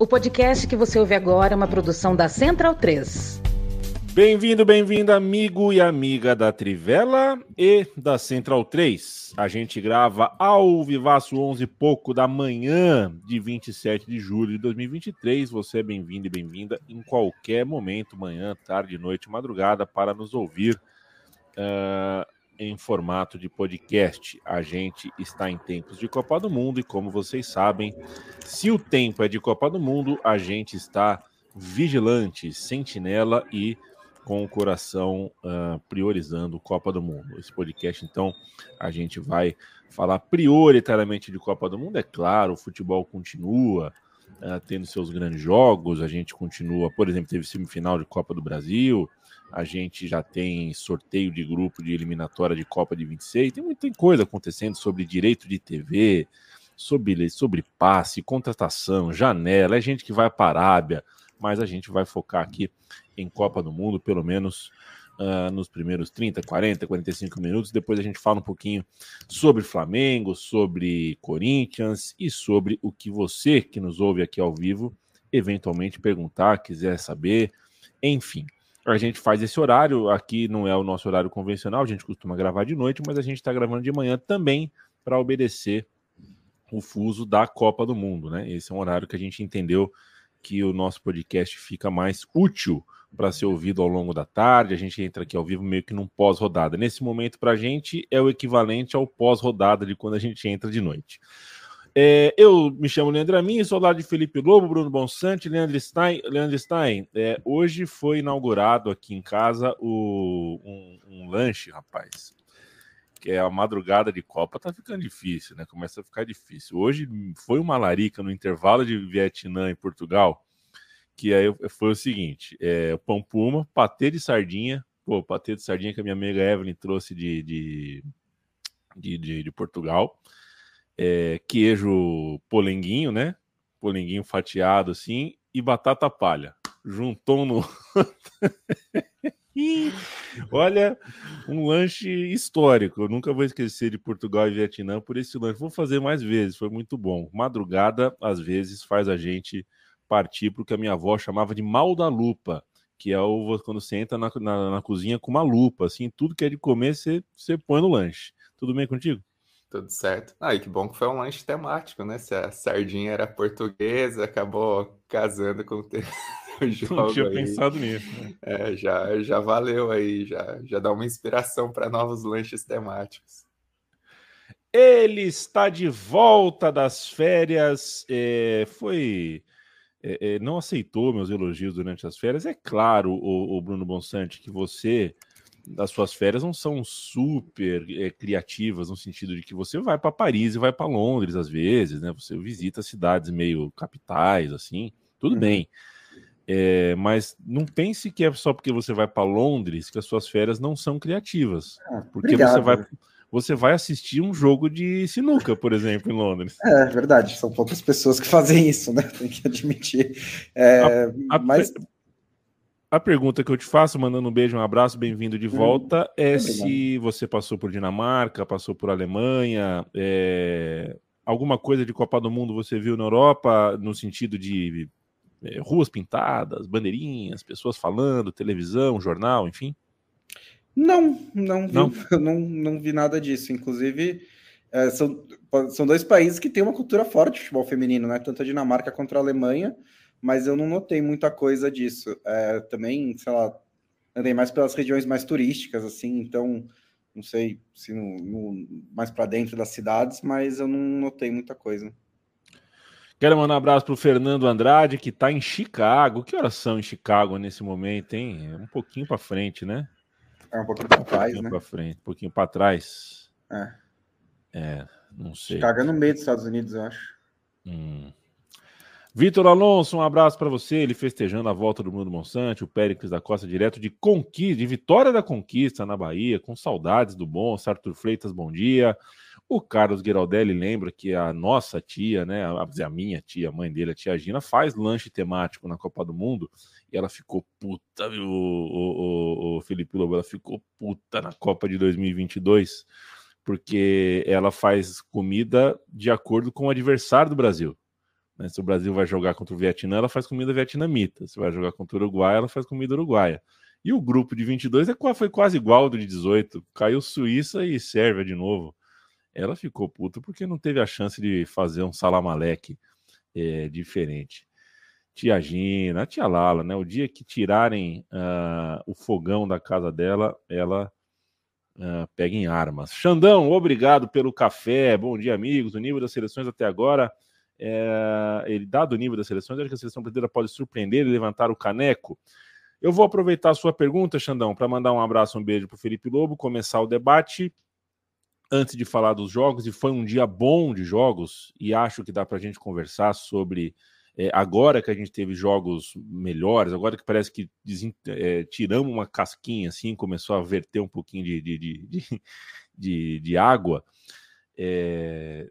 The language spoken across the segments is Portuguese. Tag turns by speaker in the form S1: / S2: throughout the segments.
S1: O podcast que você ouve agora é uma produção da Central 3.
S2: Bem-vindo, bem-vinda, amigo e amiga da Trivela e da Central 3. A gente grava ao vivaço 11 e pouco da manhã de 27 de julho de 2023. Você é bem-vindo e bem-vinda em qualquer momento, manhã, tarde, noite, madrugada, para nos ouvir uh, em formato de podcast. A gente está em tempos de Copa do Mundo e, como vocês sabem, se o tempo é de Copa do Mundo, a gente está vigilante, sentinela e com o coração uh, priorizando Copa do Mundo. Esse podcast, então, a gente vai falar prioritariamente de Copa do Mundo. É claro, o futebol continua uh, tendo seus grandes jogos, a gente continua, por exemplo, teve semifinal de Copa do Brasil, a gente já tem sorteio de grupo de eliminatória de Copa de 26, tem muita coisa acontecendo sobre direito de TV, sobre, sobre passe, contratação, janela, é gente que vai para a Arábia, mas a gente vai focar aqui em Copa do Mundo, pelo menos uh, nos primeiros 30, 40, 45 minutos. Depois a gente fala um pouquinho sobre Flamengo, sobre Corinthians e sobre o que você que nos ouve aqui ao vivo eventualmente perguntar, quiser saber, enfim. A gente faz esse horário, aqui não é o nosso horário convencional, a gente costuma gravar de noite, mas a gente está gravando de manhã também para obedecer o fuso da Copa do Mundo, né? Esse é um horário que a gente entendeu que o nosso podcast fica mais útil para ser ouvido ao longo da tarde. A gente entra aqui ao vivo meio que num pós-rodada. Nesse momento, para a gente, é o equivalente ao pós-rodada de quando a gente entra de noite. É, eu me chamo Leandro Amin, sou lá de Felipe Lobo, Bruno Bonsante, Leandro Stein. Leandro Stein, é, hoje foi inaugurado aqui em casa o, um, um lanche, rapaz que é a madrugada de Copa, tá ficando difícil, né? Começa a ficar difícil. Hoje foi uma larica no intervalo de Vietnã e Portugal, que aí foi o seguinte: é, pão puma, patê de sardinha, pô, patê de sardinha que a minha amiga Evelyn trouxe de, de, de, de, de Portugal, é, queijo polenguinho, né? Polenguinho fatiado assim, e batata palha. Juntou no. Olha, um lanche histórico. Eu nunca vou esquecer de Portugal e Vietnã por esse lanche. Vou fazer mais vezes, foi muito bom. Madrugada, às vezes, faz a gente partir para o que a minha avó chamava de mal da lupa, que é o, quando você entra na, na, na cozinha com uma lupa, assim, tudo que é de comer você, você põe no lanche. Tudo bem contigo?
S3: Tudo certo. Ah, e que bom que foi um lanche temático, né? Se a sardinha era portuguesa, acabou casando com o
S2: jogo Não tinha aí. pensado nisso. Né?
S3: É, já, já valeu aí, já, já dá uma inspiração para novos lanches temáticos.
S2: Ele está de volta das férias. É, foi. É, é, não aceitou meus elogios durante as férias. É claro, o, o Bruno Bonsante, que você das suas férias não são super é, criativas no sentido de que você vai para Paris e vai para Londres às vezes, né? Você visita cidades meio capitais, assim, tudo uhum. bem. É, mas não pense que é só porque você vai para Londres que as suas férias não são criativas. Ah, porque obrigado. você vai, você vai assistir um jogo de sinuca, por exemplo, em Londres.
S4: É verdade, são poucas pessoas que fazem isso, né? Tem que admitir. É, a, a, mas...
S2: a pergunta que eu te faço, mandando um beijo, um abraço, bem-vindo de hum, volta, é obrigado. se você passou por Dinamarca, passou por Alemanha, é... alguma coisa de Copa do Mundo você viu na Europa, no sentido de é, ruas pintadas, bandeirinhas, pessoas falando, televisão, jornal, enfim?
S4: Não, não vi, não? não, não vi nada disso. Inclusive, é, são, são dois países que têm uma cultura forte de futebol feminino, né? Tanto a Dinamarca quanto a Alemanha, mas eu não notei muita coisa disso. É, também, sei lá, andei mais pelas regiões mais turísticas, assim, então não sei se no, no, mais para dentro das cidades, mas eu não notei muita coisa.
S2: Quero mandar um abraço para o Fernando Andrade, que está em Chicago. Que horas são em Chicago nesse momento, hein? É um pouquinho para frente, né?
S4: É um pouquinho para trás, um
S2: né? Para frente, um pouquinho para trás.
S4: É.
S2: É, não sei.
S4: Chicago é no meio dos Estados Unidos, eu acho.
S2: Hum. Vitor Alonso, um abraço para você. Ele festejando a volta do Bruno Monsante, o Péricles da Costa direto de conquista, de vitória da conquista na Bahia, com saudades do bom. Arthur Freitas, bom dia. O Carlos Geraldelli lembra que a nossa tia, né, a, a minha tia, a mãe dele, a tia Gina, faz lanche temático na Copa do Mundo e ela ficou puta, o, o, o, Felipe Lobo, ela ficou puta na Copa de 2022 porque ela faz comida de acordo com o adversário do Brasil. Né? Se o Brasil vai jogar contra o Vietnã, ela faz comida vietnamita. Se vai jogar contra o Uruguai, ela faz comida uruguaia. E o grupo de 22 é, foi quase igual ao de 18. Caiu Suíça e Sérvia de novo. Ela ficou puta porque não teve a chance de fazer um salamaleque é, diferente. Tia Gina, a tia Lala, né? O dia que tirarem uh, o fogão da casa dela, ela uh, pega em armas. Xandão, obrigado pelo café. Bom dia, amigos. O nível das seleções até agora é, ele, dado o nível das seleções, acho que a seleção brasileira pode surpreender e levantar o caneco. Eu vou aproveitar a sua pergunta, Xandão, para mandar um abraço, um beijo para o Felipe Lobo, começar o debate antes de falar dos jogos, e foi um dia bom de jogos, e acho que dá para a gente conversar sobre. É, agora que a gente teve jogos melhores, agora que parece que é, tiramos uma casquinha assim, começou a verter um pouquinho de, de, de, de, de água. É,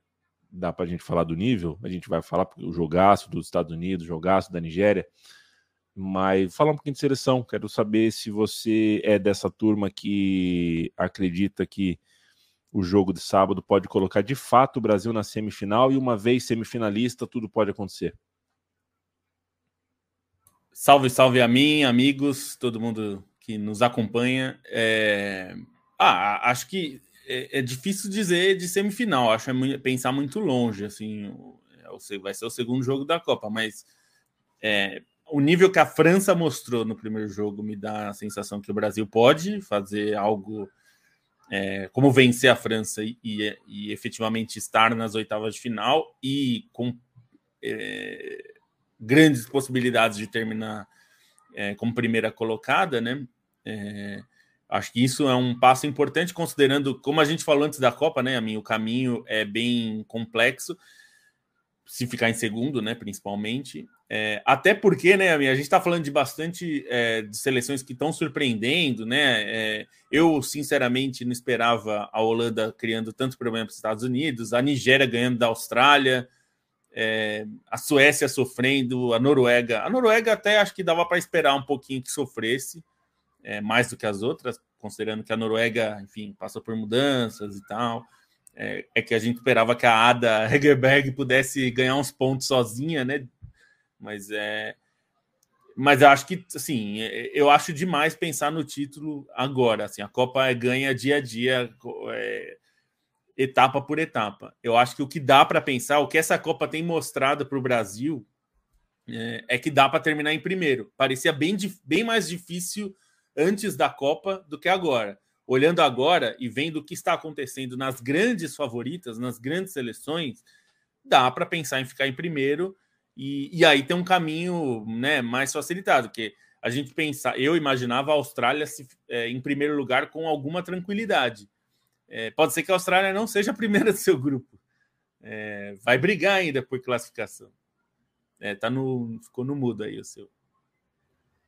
S2: dá para a gente falar do nível, a gente vai falar o jogaço dos Estados Unidos, o jogaço da Nigéria, mas falar um pouquinho de seleção. Quero saber se você é dessa turma que acredita que o jogo de sábado pode colocar de fato o Brasil na semifinal e uma vez semifinalista, tudo pode acontecer.
S5: Salve, salve a mim, amigos, todo mundo que nos acompanha. É... Ah, acho que é, é, difícil dizer de semifinal, acho é pensar muito longe, assim, é vai ser o segundo jogo da Copa, mas é, o nível que a França mostrou no primeiro jogo me dá a sensação que o Brasil pode fazer algo é, como vencer a França e, e, efetivamente estar nas oitavas de final e com é, grandes possibilidades de terminar é, como primeira colocada, né? Acho que isso é um passo importante, considerando, como a gente falou antes da Copa, né, a mim, o caminho é bem complexo, se ficar em segundo, né, principalmente. É, até porque, né, a, a gente está falando de bastante é, de seleções que estão surpreendendo, né? É, eu, sinceramente, não esperava a Holanda criando tanto problema para os Estados Unidos, a Nigéria ganhando da Austrália, é, a Suécia sofrendo, a Noruega. A Noruega até acho que dava para esperar um pouquinho que sofresse é, mais do que as outras, considerando que a Noruega, enfim, passou por mudanças e tal. É, é que a gente esperava que a Ada Hegerberg pudesse ganhar uns pontos sozinha, né? Mas é. Mas eu acho que, assim, é, eu acho demais pensar no título agora. Assim, a Copa ganha dia a dia, é, etapa por etapa. Eu acho que o que dá para pensar, o que essa Copa tem mostrado para o Brasil, é, é, que dá para terminar em primeiro. Parecia bem, bem mais difícil antes da Copa do que agora. Olhando agora e vendo o que está acontecendo nas grandes favoritas, nas grandes seleções, dá para pensar em ficar em primeiro e, e aí tem um caminho né, mais facilitado, porque a gente pensa, eu imaginava a Austrália se, é, em primeiro lugar com alguma tranquilidade. É, pode ser que a Austrália não seja a primeira do seu grupo. É, vai brigar ainda por classificação. É, tá no, ficou no mudo aí o seu.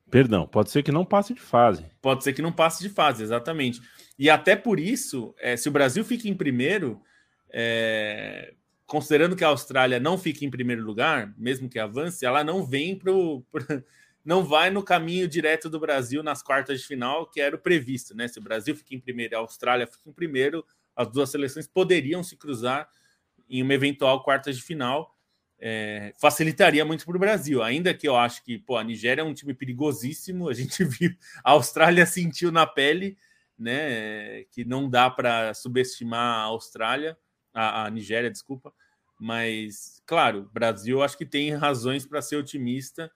S2: Perdão, pode ser que não passe de fase.
S5: Pode ser que não passe de fase, exatamente. E até por isso, é, se o Brasil fica em primeiro, é, considerando que a Austrália não fica em primeiro lugar, mesmo que avance, ela não vem para não vai no caminho direto do Brasil nas quartas de final, que era o previsto, né? Se o Brasil fica em primeiro e a Austrália fica em primeiro, as duas seleções poderiam se cruzar em uma eventual quartas de final é, facilitaria muito para o Brasil. Ainda que eu acho que pô, a Nigéria é um time perigosíssimo, a gente viu, a Austrália sentiu na pele, né? Que não dá para subestimar a Austrália, a, a, Nigéria, desculpa. Mas, claro, Brasil acho que tem razões para ser otimista.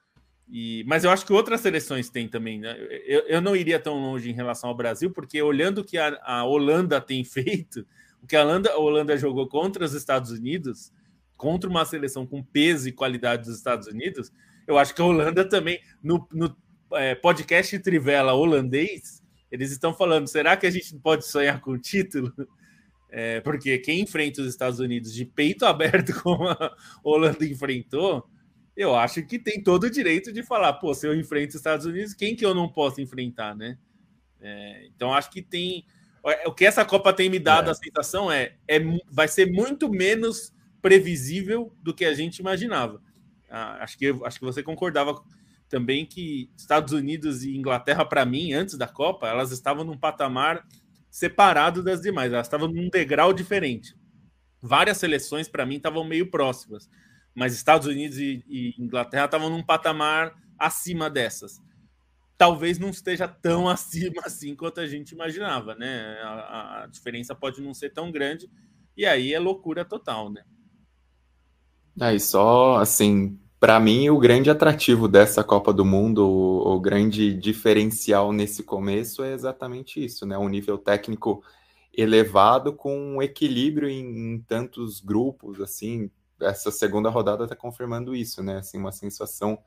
S5: E, mas eu acho que outras seleções têm também. Né? Eu, eu não iria tão longe em relação ao Brasil, porque olhando o que a, a Holanda tem feito, o que a Holanda, a Holanda jogou contra os Estados Unidos, contra uma seleção com peso e qualidade dos Estados Unidos, eu acho que a Holanda também, no, no é, podcast Trivela holandês, eles estão falando: será que a gente pode sonhar com o título? É, porque quem enfrenta os Estados Unidos de peito aberto, como a Holanda enfrentou, eu acho que tem todo o direito de falar: pô, se eu enfrento os Estados Unidos, quem que eu não posso enfrentar, né? É, então acho que tem. O que essa Copa tem me dado é. a sensação é, é vai ser muito menos previsível do que a gente imaginava. Ah, acho, que, acho que você concordava também que Estados Unidos e Inglaterra, para mim, antes da Copa, elas estavam num patamar separado das demais, elas estavam num degrau diferente. Várias seleções, para mim, estavam meio próximas. mas Estados Unidos e, e Inglaterra estavam num patamar acima dessas. Talvez não esteja tão acima assim quanto a gente imaginava, né? A, a diferença pode não ser tão grande, e aí é loucura total, né?
S3: Aí só assim, para mim, o grande atrativo dessa Copa do Mundo, o, o, grande diferencial nesse começo é exatamente isso, né? Um nível técnico elevado com um equilíbrio em, em tantos grupos, assim. Essa segunda rodada está confirmando isso, né? Assim, uma sensação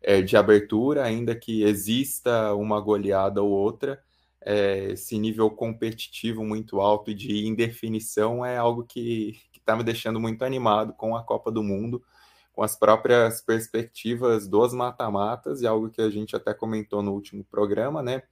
S3: é, de abertura, ainda que exista uma goleada ou outra. É, esse nível competitivo muito alto e de indefinição é algo que está me deixando muito animado com a Copa do Mundo, com as próprias perspectivas dos mata-matas, e algo que a gente até comentou no último programa, né?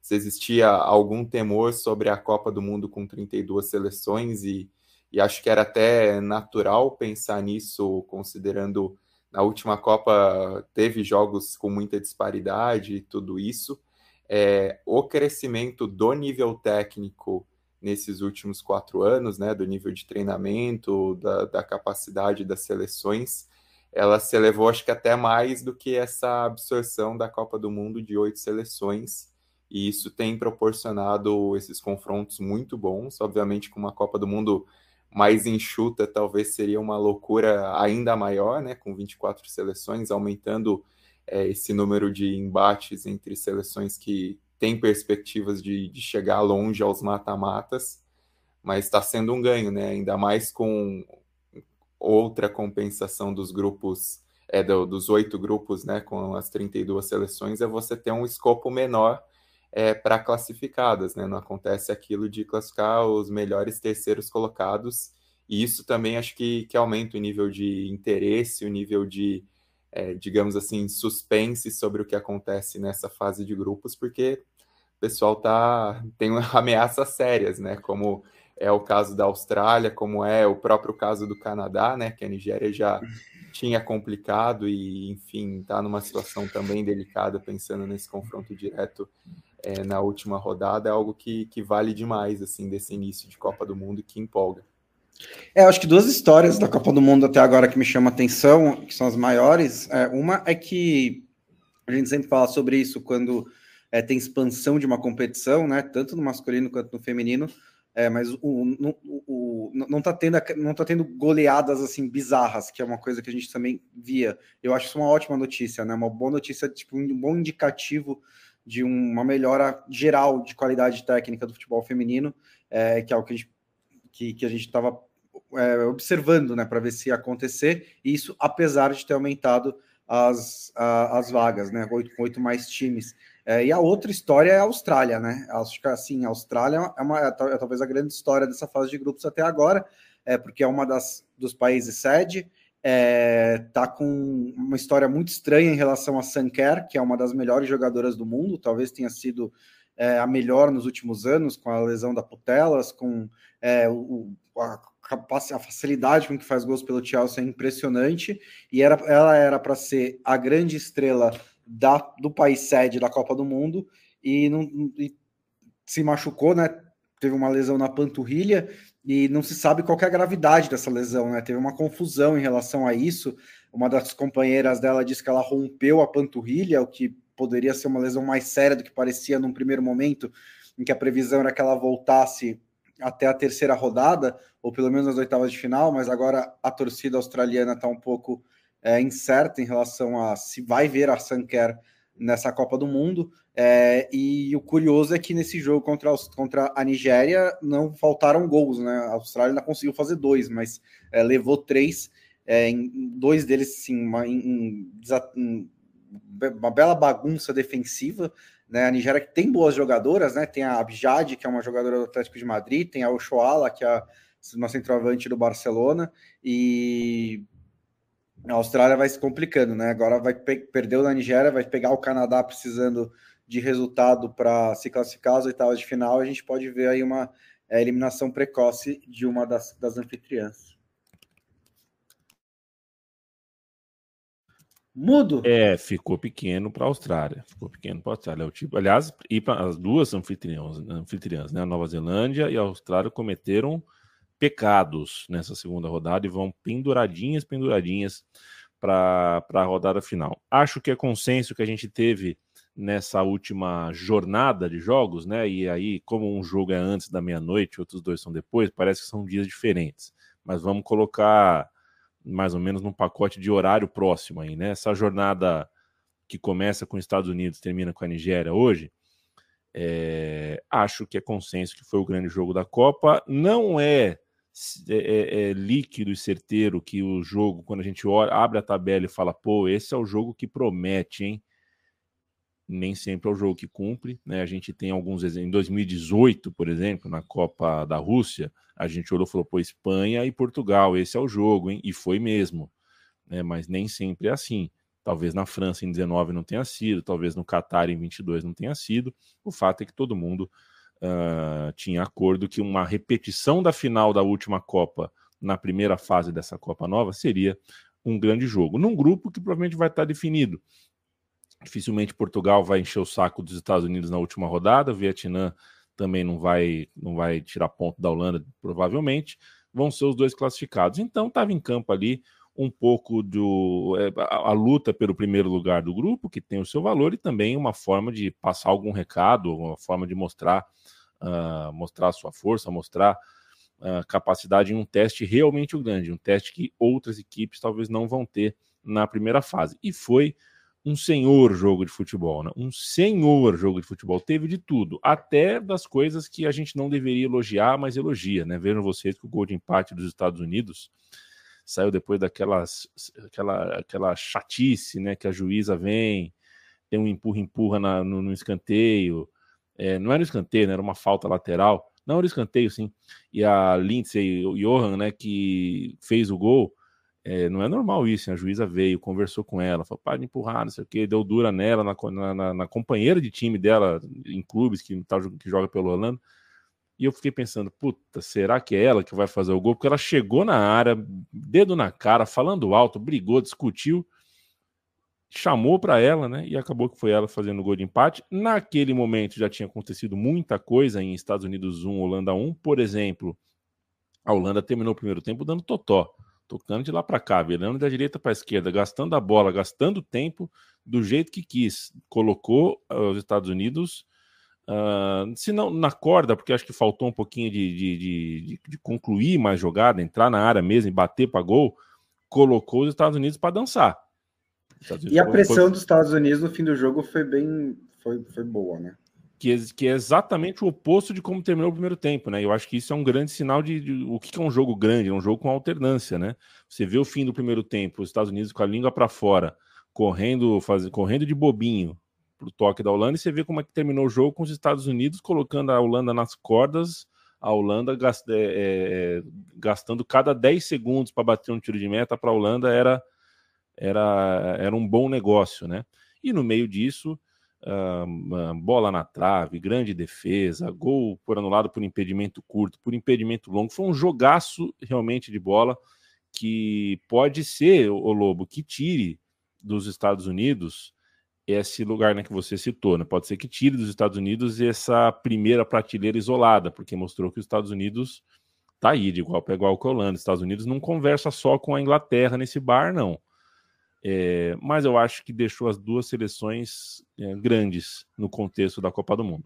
S3: Se existia algum temor sobre a Copa do Mundo com 32 seleções, e, e acho que era até natural pensar nisso, considerando na última Copa teve jogos com muita disparidade e tudo isso. É, o crescimento do nível técnico nesses últimos quatro anos, né, do nível de treinamento, da, da capacidade das seleções, ela se elevou, acho que até mais do que essa absorção da Copa do Mundo de oito seleções, e isso tem proporcionado esses confrontos muito bons. Obviamente, com uma Copa do Mundo mais enxuta, talvez seria uma loucura ainda maior, né, com 24 seleções, aumentando é, esse número de embates entre seleções que tem perspectivas de, de chegar longe aos mata-matas, mas está sendo um ganho, né? Ainda mais com outra compensação dos grupos, é, do, dos oito grupos, né? Com as 32 seleções, é você ter um escopo menor é, para classificadas, né? Não acontece aquilo de classificar os melhores terceiros colocados, e isso também acho que, que aumenta o nível de interesse, o nível de, é, digamos assim, suspense sobre o que acontece nessa fase de grupos, porque pessoal tá tem ameaças sérias, né? Como é o caso da Austrália, como é o próprio caso do Canadá, né? Que a Nigéria já tinha complicado e, enfim, está numa situação também delicada pensando nesse confronto direto é, na última rodada, é algo que, que vale demais, assim, desse início de Copa do Mundo que empolga.
S4: É, acho que duas histórias da Copa do Mundo até agora que me chamam a atenção, que são as maiores. É, uma é que a gente sempre fala sobre isso quando é, tem expansão de uma competição, né? Tanto no masculino quanto no feminino. É, mas o, o, o, não está tendo, não tá tendo goleadas assim bizarras, que é uma coisa que a gente também via. Eu acho isso uma ótima notícia, né? Uma boa notícia, tipo, um bom indicativo de uma melhora geral de qualidade técnica do futebol feminino, é, que é o que a gente que, que a gente estava é, observando, né, para ver se ia acontecer. Isso apesar de ter aumentado as, a, as vagas, né, oito mais times. É, e a outra história é a Austrália, né? Acho que assim, a Austrália é, uma, é, é talvez a grande história dessa fase de grupos até agora, é porque é uma das dos países sede, é, tá com uma história muito estranha em relação a Sanker, que é uma das melhores jogadoras do mundo, talvez tenha sido é, a melhor nos últimos anos, com a lesão da Putelas, com é, o, a, a, facilidade com que faz gols pelo Chelsea é impressionante, e era, ela era para ser a grande estrela da, do país sede da Copa do Mundo e, não, e se machucou, né? Teve uma lesão na panturrilha e não se sabe qual é a gravidade dessa lesão, né? Teve uma confusão em relação a isso. Uma das companheiras dela disse que ela rompeu a panturrilha, o que poderia ser uma lesão mais séria do que parecia num primeiro momento, em que a previsão era que ela voltasse até a terceira rodada, ou pelo menos as oitavas de final, mas agora a torcida australiana está um pouco é, incerta em relação a se vai ver a Sanker nessa Copa do Mundo. É, e o curioso é que nesse jogo contra, os, contra a Nigéria não faltaram gols, né? A Austrália ainda conseguiu fazer dois, mas é, levou três. É, em, dois deles, sim, uma, em, em, uma bela bagunça defensiva. Né? A Nigéria que tem boas jogadoras, né? Tem a Abjad, que é uma jogadora do Atlético de Madrid, tem a Oshoala, que é uma centroavante do Barcelona, e a Austrália vai se complicando, né? Agora vai perdeu na Nigéria, vai pegar o Canadá precisando de resultado para se classificar às oitavas de final. A gente pode ver aí uma é, eliminação precoce de uma das, das anfitriãs.
S2: Mudo? É, ficou pequeno para a Austrália. Ficou pequeno para a Austrália. É o tipo, aliás, e para as duas anfitriãs, anfitriãs, né? A Nova Zelândia e a Austrália cometeram pecados nessa segunda rodada e vão penduradinhas, penduradinhas para a rodada final. Acho que é consenso que a gente teve nessa última jornada de jogos, né? E aí, como um jogo é antes da meia-noite, outros dois são depois, parece que são dias diferentes. Mas vamos colocar mais ou menos num pacote de horário próximo aí, né? Essa jornada que começa com os Estados Unidos, termina com a Nigéria hoje, é, acho que é consenso que foi o grande jogo da Copa. Não é, é, é, é, líquido e certeiro que o jogo, quando a gente olha, abre a tabela e fala, pô, esse é o jogo que promete, hein? Nem sempre é o jogo que cumpre, né? A gente tem alguns exemplos. Em 2018, por exemplo, na Copa da Rússia, a gente olhou e falou, pô, Espanha e Portugal, esse é o jogo, hein? E foi mesmo, né? Mas nem sempre é assim. Talvez na França em 19 não tenha sido, talvez no Catar em 22 não tenha sido. O fato é que todo mundo uh, tinha acordo que uma repetição da final da última Copa na primeira fase dessa Copa Nova seria um grande jogo. Num grupo que provavelmente vai estar definido. Dificilmente Portugal vai encher o saco dos Estados Unidos na última rodada, Vietnã também não vai, não vai tirar ponto da Holanda, provavelmente. Vão ser os dois classificados. Então estava em campo ali um pouco do é, a, a, luta pelo primeiro lugar do grupo, que tem o seu valor, e também uma forma de passar algum recado, uma forma de mostrar uh, mostrar sua força, mostrar uh, capacidade em um teste realmente grande, um teste que outras equipes talvez não vão ter na primeira fase. E foi um senhor jogo de futebol, né? um senhor jogo de futebol. Teve de tudo, até das coisas que a gente não deveria elogiar, mas elogia. Né? Vejam vocês que o gol de empate dos Estados Unidos saiu depois daquelas aquela, aquela chatice, né? Que a juíza vem, tem um empurra-empurra no, no, escanteio. É, não era um escanteio, né, era uma falta lateral. Não era um escanteio, sim. E a Lindsay Johan, né, que fez o gol, é, não é normal isso. A juíza veio, conversou com ela, falou: para de empurrar, não sei o que, deu dura nela, na, na, na, companheira de time dela, em clubes que, tá, que joga pelo Holanda. E eu fiquei pensando, puta, será que é ela que vai fazer o gol? Porque ela chegou na área, dedo na cara, falando alto, brigou, discutiu, chamou para ela, né? E acabou que foi ela fazendo o gol de empate. Naquele momento já tinha acontecido muita coisa em Estados Unidos 1, Holanda 1. Por exemplo, a Holanda terminou o primeiro tempo dando totó, tocando de lá para cá, virando da direita para esquerda, gastando a bola, gastando tempo do jeito que quis. Colocou os Estados Unidos Uh, se não na corda, porque acho que faltou um pouquinho de, de, de, de concluir mais jogada, entrar na área mesmo e bater para gol, colocou os Estados Unidos para dançar.
S4: E a pressão dos Estados Unidos no fim do jogo foi bem foi, foi boa, né?
S2: Que é, que é exatamente o oposto de como terminou o primeiro tempo, né? Eu acho que isso é um grande sinal de, de o que é um jogo grande, é um jogo com alternância, né? Você vê o fim do primeiro tempo, os Estados Unidos com a língua para fora, correndo, faz, correndo de bobinho, para o toque da Holanda, e você vê como é que terminou o jogo com os Estados Unidos colocando a Holanda nas cordas, a Holanda gast, é, é, gastando cada 10 segundos para bater um tiro de meta para a Holanda era, era, era um bom negócio, né? E no meio disso, uh, bola na trave, grande defesa, gol por anulado por impedimento curto, por impedimento longo. Foi um jogaço realmente de bola que pode ser, o Lobo, que tire dos Estados Unidos esse lugar né, que você citou. Né? Pode ser que tire dos Estados Unidos essa primeira prateleira isolada, porque mostrou que os Estados Unidos tá aí, de igual para igual com a Holanda. Os Estados Unidos não conversa só com a Inglaterra nesse bar, não. É, mas eu acho que deixou as duas seleções é, grandes no contexto da Copa do Mundo.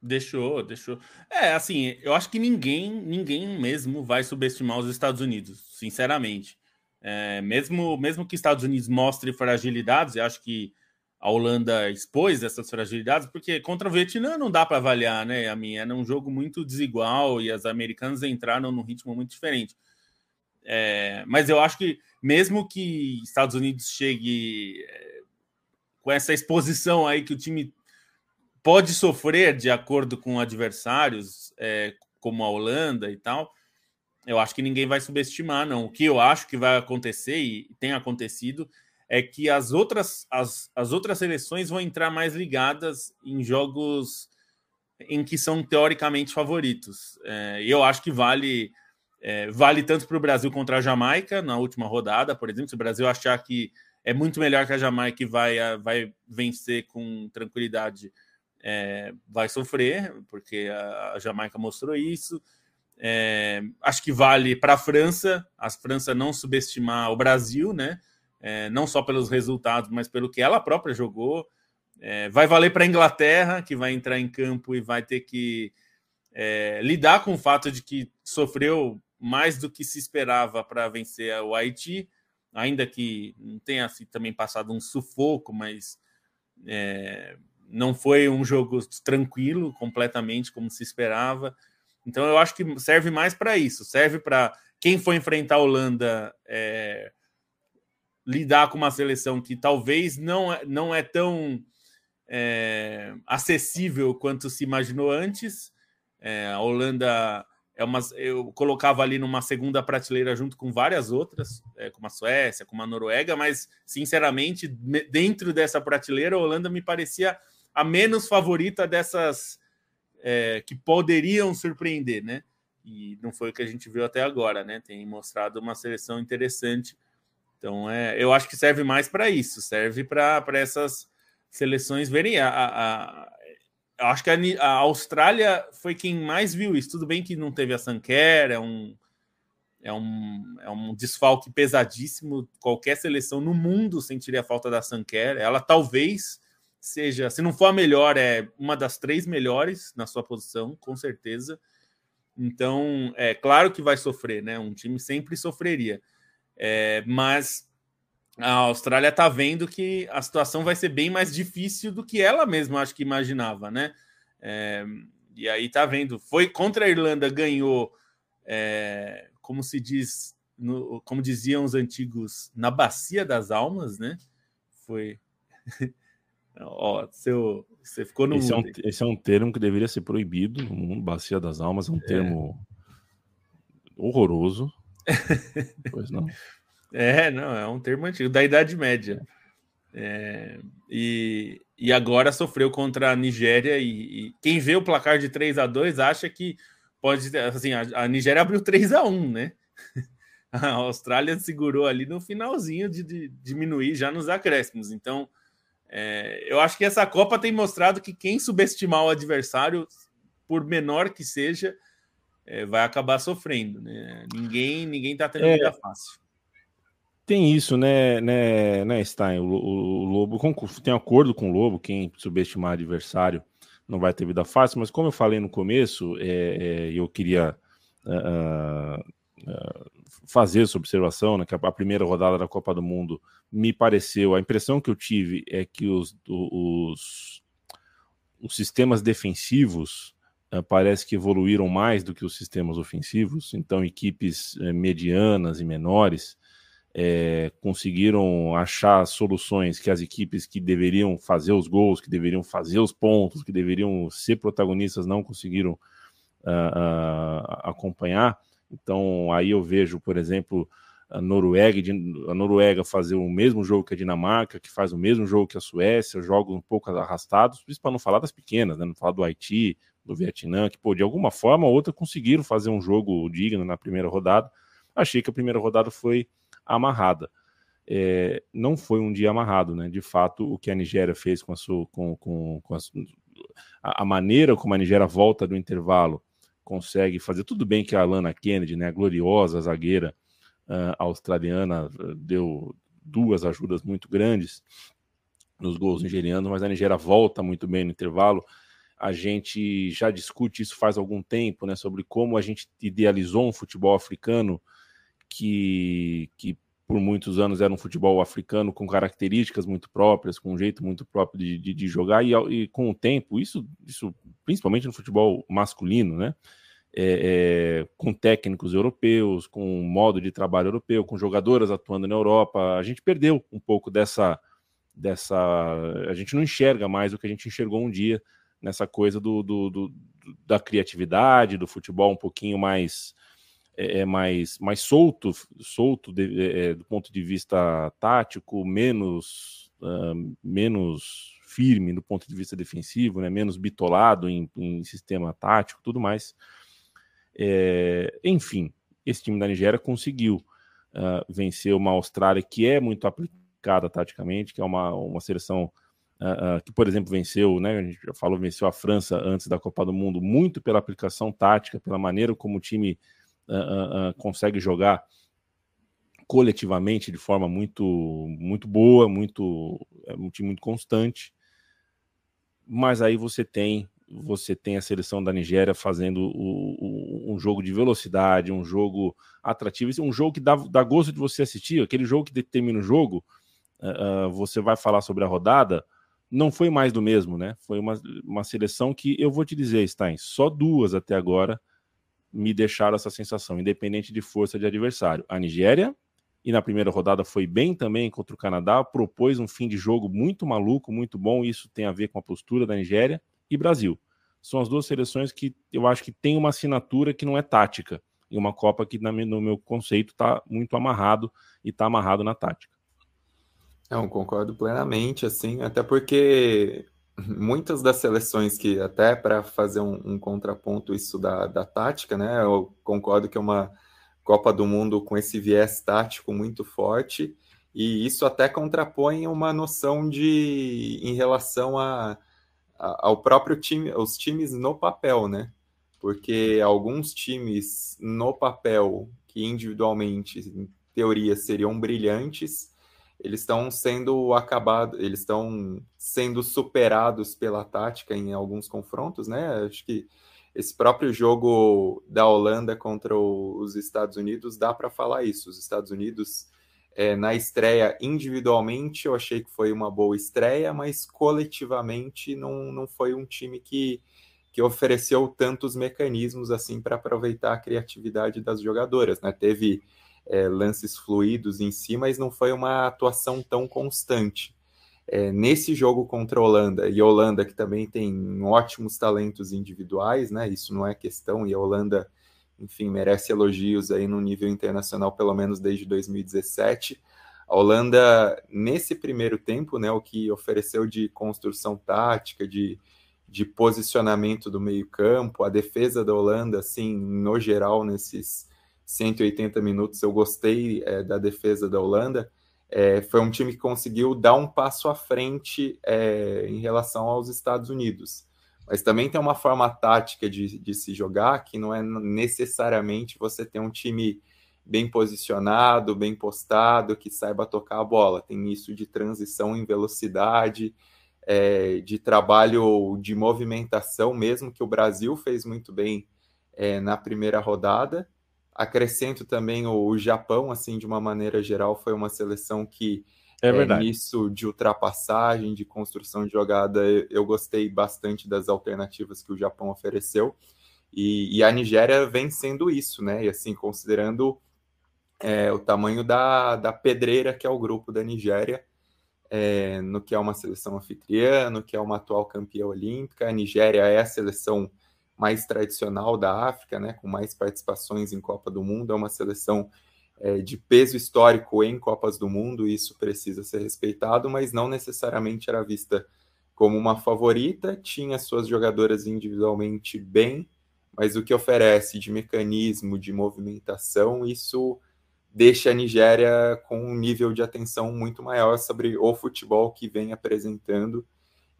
S5: Deixou, deixou. É, assim, eu acho que ninguém, ninguém mesmo vai subestimar os Estados Unidos, sinceramente. É, mesmo, mesmo que Estados Unidos mostre fragilidades, eu acho que a Holanda expôs essas fragilidades, porque contra o Vietnã não dá para avaliar, né? A minha era um jogo muito desigual e as americanas entraram num ritmo muito diferente. É, mas eu acho que mesmo que Estados Unidos chegue é, com essa exposição aí que o time pode sofrer de acordo com adversários, é, como a Holanda e tal, eu acho que ninguém vai subestimar, não. O que eu acho que vai acontecer e tem acontecido é que as outras, as, as outras seleções vão entrar mais ligadas em jogos em que são teoricamente favoritos. É, eu acho que vale é, vale tanto para o Brasil contra a Jamaica na última rodada, por exemplo, se o Brasil achar que é muito melhor que a Jamaica e vai, vai vencer com tranquilidade, é, vai sofrer, porque a, a Jamaica mostrou isso. É, acho que vale para a França, a França não subestimar o Brasil, né? É, não só pelos resultados, mas pelo que ela própria jogou. É, vai valer para a Inglaterra, que vai entrar em campo e vai ter que é, lidar com o fato de que sofreu mais do que se esperava para vencer o Haiti, ainda que não tenha assim, também passado um sufoco, mas é, não foi um jogo tranquilo completamente como se esperava. Então eu acho que serve mais para isso, serve para quem for enfrentar a Holanda é, lidar com uma seleção que talvez não, é, não é tão é, acessível quanto se imaginou antes. É, a Holanda é uma, eu colocava ali numa segunda prateleira junto com várias outras, é, como a Suécia, como a Noruega, mas sinceramente, dentro dessa prateleira, a Holanda me parecia a menos favorita dessas é, que poderiam surpreender, né? E não foi o que a gente viu até agora, né? Tem mostrado uma seleção interessante. Então, é, eu acho que serve mais para isso, serve para essas seleções verem a, a, eu acho que a, a, Austrália foi quem mais viu isso. Tudo bem que não teve a Sanquer, é um, é um, é um desfalque pesadíssimo. Qualquer seleção no mundo sentiria a falta da Sanquer. Ela talvez seja, se não for a melhor, é uma das três melhores na sua posição, com certeza. Então, é claro que vai sofrer, né? Um time sempre sofreria. É, mas a Austrália está vendo que a situação vai ser bem mais difícil do que ela mesma acho que imaginava, né? É, e aí tá vendo, foi contra a Irlanda, ganhou, é, como se diz, no, como diziam os antigos, na bacia das almas, né? Foi. Ó, seu, você ficou no.
S2: Esse é, um, esse é, um, termo que deveria ser proibido no mundo, bacia das almas, é um é. termo horroroso. pois não.
S5: É, não, é um termo antigo, da Idade Média. É, e, e agora sofreu contra a Nigéria. E, e, quem vê o placar de 3 a 2 acha que pode. Assim, a, a Nigéria abriu 3 a 1 né? A Austrália segurou ali no finalzinho de, de diminuir já nos acréscimos. Então, é, eu acho que essa Copa tem mostrado que quem subestimar o adversário, por menor que seja, é, vai acabar sofrendo. Né? Ninguém ninguém está tendo é, vida fácil.
S2: Tem isso, né, né, né Stein? O, o, o Lobo tem acordo com o Lobo, quem subestimar adversário não vai ter vida fácil, mas como eu falei no começo, é, é, eu queria uh, uh, fazer essa observação, né, que a, a, primeira rodada da Copa do Mundo me pareceu, a impressão que eu tive é que os, os, os sistemas defensivos parece que evoluíram mais do que os sistemas ofensivos, então equipes eh, medianas e menores é, conseguiram achar soluções que as equipes que deveriam fazer os gols, que deveriam fazer os pontos, que deveriam ser protagonistas não conseguiram uh, uh, acompanhar. Então aí eu vejo, por exemplo, a Noruega, a Noruega fazer o mesmo jogo que a Dinamarca, que faz o mesmo jogo que a Suécia, jogos um pouco arrastados, isso para não falar das pequenas, né? não falar do Haiti, do Vietnã, que pô, de alguma forma ou outra conseguiram fazer um jogo digno na primeira rodada. Achei que a primeira rodada foi amarrada. É, não foi um dia amarrado, né? De fato, o que a Nigéria fez com a sua, com, com, com a, a, maneira como a Nigéria volta do intervalo consegue fazer tudo bem que a Alana Kennedy, né, a gloriosa zagueira uh, australiana, deu duas ajudas muito grandes nos gols nigerianos, mas a Nigéria volta muito bem no intervalo. A gente já discute isso faz algum tempo, né, sobre como a gente idealizou um futebol africano que, que por muitos anos era um futebol africano com características muito próprias, com um jeito muito próprio de, de, de jogar, e, e, com o tempo, isso, isso principalmente no futebol masculino, né? É, é, com técnicos europeus, com modo de trabalho europeu, com jogadoras atuando na Europa, a gente perdeu um pouco dessa, dessa. A gente não enxerga mais o que a gente enxergou um dia nessa coisa do, do, do da criatividade, do futebol um pouquinho mais é, é, mais, mais solto, solto de, é, é, do ponto de vista tático, menos, uh, menos firme do ponto de vista defensivo, né, menos bitolado em, em sistema tático, tudo mais. É, enfim, esse time da Nigéria conseguiu uh, vencer uma Austrália que é muito aplicada taticamente, que é uma, uma seleção uh, que, por exemplo, venceu, né? A gente já falou, venceu a França antes da Copa do Mundo, muito pela aplicação tática, pela maneira como o time uh, consegue jogar coletivamente de forma muito, muito boa, muito, é um time muito constante. Mas aí você tem você tem a seleção da Nigéria fazendo o, o, um jogo de velocidade, um jogo atrativo, um jogo que dá, dá gosto de você assistir, aquele jogo que determina o jogo, uh, você vai falar sobre a rodada, não foi mais do mesmo, né? Foi uma, uma seleção que eu vou te dizer, Stein, só duas até agora me deixaram essa sensação, independente de força de adversário. A Nigéria, e na primeira rodada foi bem também contra o Canadá, propôs um fim de jogo muito maluco, muito bom, isso tem a ver com a postura da Nigéria, e Brasil. São as duas seleções que eu acho que tem uma assinatura que não é tática, e uma Copa que, no meu conceito, está muito amarrado e está amarrado na tática.
S3: Não, concordo plenamente, assim, até porque muitas das seleções que, até para fazer um, um, contraponto isso da, da tática, né, eu concordo que é uma Copa do Mundo com esse viés tático muito forte, e isso até contrapõe uma noção de em relação a, a, ao próprio time, os times no papel, né? Porque alguns times no papel que individualmente, em teoria, seriam brilhantes, eles estão sendo acabados, eles estão sendo superados pela tática em alguns confrontos, né? Acho que esse próprio jogo da Holanda contra os Estados Unidos dá para falar isso. Os Estados Unidos é, na estreia individualmente eu achei que foi uma boa estreia, mas coletivamente não, não foi um time que, que ofereceu tantos mecanismos assim para aproveitar a criatividade das jogadoras, né? Teve é, lances fluidos em si, mas não foi uma atuação tão constante. É, nesse jogo contra a Holanda, e a Holanda que também tem ótimos talentos individuais, né? Isso não é questão, e a Holanda, enfim, merece elogios aí no nível internacional, pelo menos desde 2017. A Holanda, nesse primeiro tempo, né, o que ofereceu de construção tática, de, de posicionamento do meio-campo, a defesa da Holanda, assim, no geral, nesses 180 minutos. Eu gostei é, da defesa da Holanda. É, foi um time que conseguiu dar um passo à frente é, em relação aos Estados Unidos. Mas também tem uma forma tática de, de, se jogar que não é necessariamente você ter um time bem posicionado, bem postado, que saiba tocar a bola. Tem isso de transição em velocidade, é, de trabalho de movimentação, mesmo que o Brasil fez muito bem é, na primeira rodada. Acrescento também o, o, Japão, assim, de uma maneira geral, foi uma seleção que é, é nisso de ultrapassagem, de construção de jogada, eu gostei bastante das alternativas que o Japão ofereceu. E, e a Nigéria vem sendo isso, né? E assim, considerando é, o tamanho da, da pedreira que é o grupo da Nigéria, é, no que é uma seleção anfitriã, no que é uma atual campeã olímpica. A Nigéria é a seleção mais tradicional da África, né, com mais participações em Copa do Mundo, é uma seleção é, de peso histórico em Copas do Mundo, e isso precisa ser respeitado, mas não necessariamente era vista como uma favorita, tinha suas jogadoras individualmente bem, mas o que oferece de mecanismo, de movimentação, isso deixa a Nigéria com um nível de atenção muito maior sobre o futebol que vem apresentando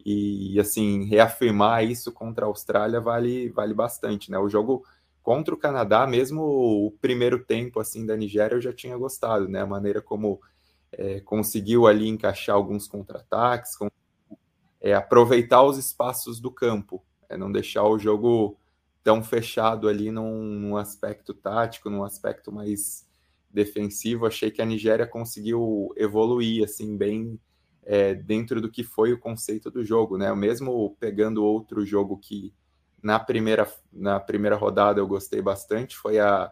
S3: e assim, reafirmar isso contra a Austrália vale, vale bastante, né? O jogo contra o Canadá, mesmo o primeiro tempo assim da Nigéria, eu já tinha gostado, né? A maneira como é, conseguiu ali encaixar alguns contra-ataques, com, é, aproveitar os espaços do campo, é, não deixar o jogo tão fechado ali num, num aspecto tático, num aspecto mais defensivo. Achei que a Nigéria conseguiu evoluir assim bem é, dentro do que foi o conceito do jogo, né? Mesmo pegando outro jogo que na primeira, na primeira rodada eu gostei bastante, foi a,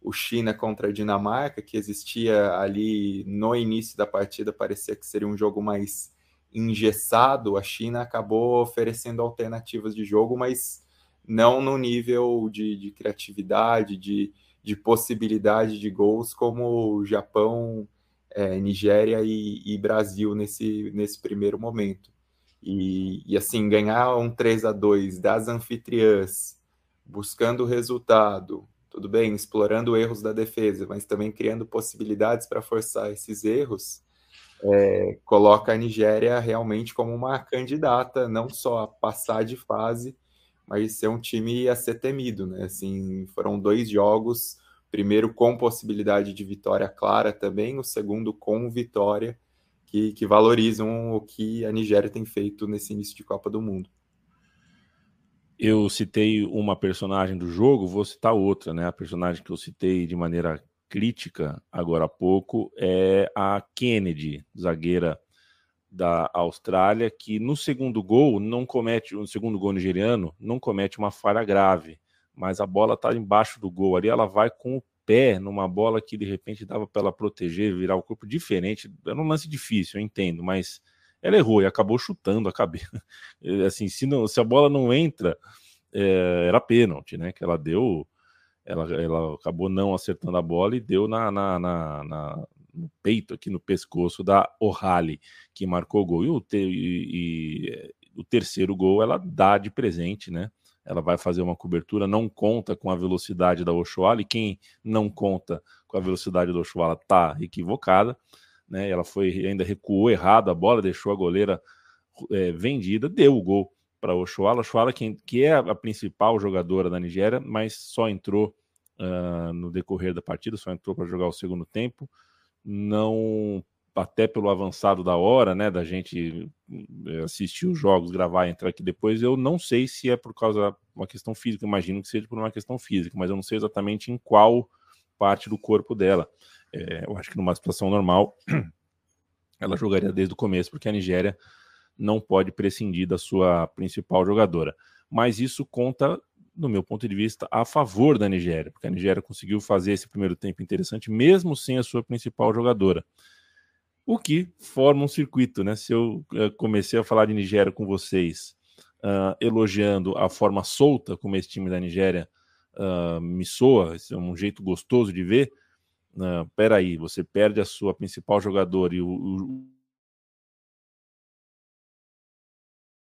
S3: o China contra a Dinamarca, que existia ali no início da partida, parecia que seria um jogo mais engessado. A China acabou oferecendo alternativas de jogo, mas não no nível de, de criatividade, de, de possibilidade de gols como o Japão é, Nigéria e, e, Brasil nesse, nesse primeiro momento. E, e, assim, ganhar um 3 a 2 das anfitriãs, buscando o resultado, tudo bem, explorando erros da defesa, mas também criando possibilidades para forçar esses erros, é, coloca a Nigéria realmente como uma candidata, não só a passar de fase, mas ser um time a ser temido, né? Assim, foram dois jogos, primeiro com possibilidade de vitória clara também, o segundo com vitória, que, que valorizam o que a Nigéria tem feito nesse início de Copa do Mundo.
S2: Eu citei uma personagem do jogo, vou citar outra, né? A personagem que eu citei de maneira crítica agora há pouco é a Kennedy, zagueira da Austrália, que no segundo gol não comete, no segundo gol nigeriano, não comete uma falha grave, mas a bola está embaixo do gol ali, ela vai com o pé numa bola que de repente dava para ela proteger, virar o corpo diferente. Era um lance difícil, eu entendo, mas ela errou e acabou chutando a cabeça. assim, se, não, se a bola não entra, é, era pênalti, né? Que ela deu ela, ela acabou não acertando a bola e deu na, na, na, na no peito, aqui no pescoço da O'Halley, que marcou o gol. E o, e, e o terceiro gol ela dá de presente, né? Ela vai fazer uma cobertura, não conta com a velocidade da Oshuala, e quem não conta com a velocidade da Oshuala tá equivocada, né? Ela foi ainda recuou errado a bola, deixou a goleira é, vendida, deu o gol para o Oshuala. Oshuala, que, que é a principal jogadora da Nigéria, mas só entrou uh, no decorrer da partida, só entrou para jogar o segundo tempo. Não, até pelo avançado da hora, né, da gente eh, assistir os jogos, gravar e entrar aqui depois, eu não sei se é por causa uma questão física, imagino que seja por uma questão física, mas eu não sei exatamente em qual parte do corpo dela. É, eu acho que numa situação normal ela jogaria desde o começo, porque a Nigéria não pode prescindir da sua principal jogadora. Mas isso conta, no meu ponto de vista, a favor da Nigéria, porque a Nigéria conseguiu fazer esse primeiro tempo interessante, mesmo sem a sua principal jogadora. O que forma um circuito, né? Se eu uh, comecei a falar de Nigéria com vocês, uh, elogiando a forma solta como esse time da Nigéria uh, me soa, esse é um jeito gostoso de ver. Uh, peraí, você perde a sua principal jogadora e o, o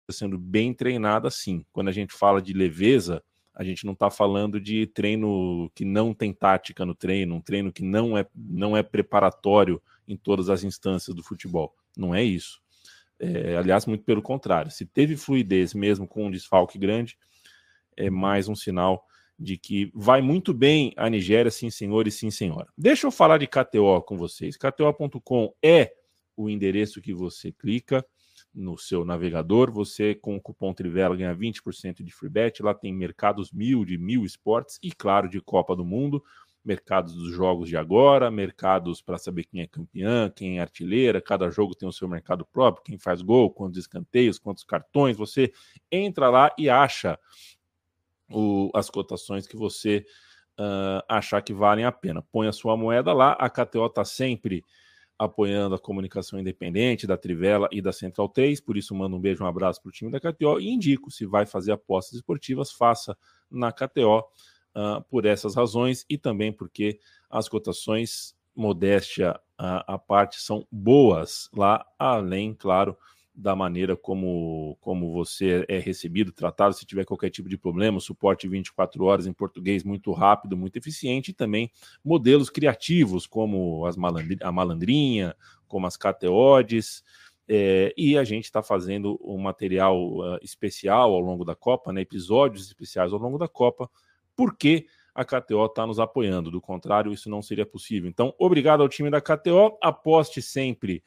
S2: sendo bem treinada assim. Quando a gente fala de leveza, a gente não está falando de treino que não tem tática no treino, um treino que não é, não é preparatório em todas as instâncias do futebol. Não é isso. É, aliás, muito pelo contrário. Se teve fluidez mesmo com um desfalque grande, é mais um sinal de que vai muito bem a Nigéria, sim, senhor e sim, senhora. Deixa eu falar de KTO com vocês. KTO.com é o endereço que você clica no seu navegador. Você, com o cupom Trivela, ganha 20% de free bet. Lá tem mercados mil de mil esportes e, claro, de Copa do Mundo. Mercados dos jogos de agora, mercados para saber quem é campeã, quem é artilheira. Cada jogo tem o seu mercado próprio, quem faz gol, quantos escanteios, quantos cartões. Você entra lá e acha o, as cotações que você uh, achar que valem a pena. Põe a sua moeda lá. A KTO está sempre apoiando a comunicação independente da Trivela e da Central 3, por isso mando um beijo, um abraço para o time da KTO e indico, se vai fazer apostas esportivas, faça na KTO uh, por essas razões e também porque as cotações, modéstia à parte, são boas lá, além, claro, da maneira como, como você é recebido, tratado, se tiver qualquer tipo de problema, suporte 24 horas em português muito rápido, muito eficiente, e também modelos criativos, como as malandri a malandrinha, como as cateodes, é, e a gente está fazendo um material uh, especial ao longo da Copa, né, episódios especiais ao longo da Copa, porque a KTO está nos apoiando, do contrário, isso não seria possível. Então, obrigado ao time da KTO, aposte sempre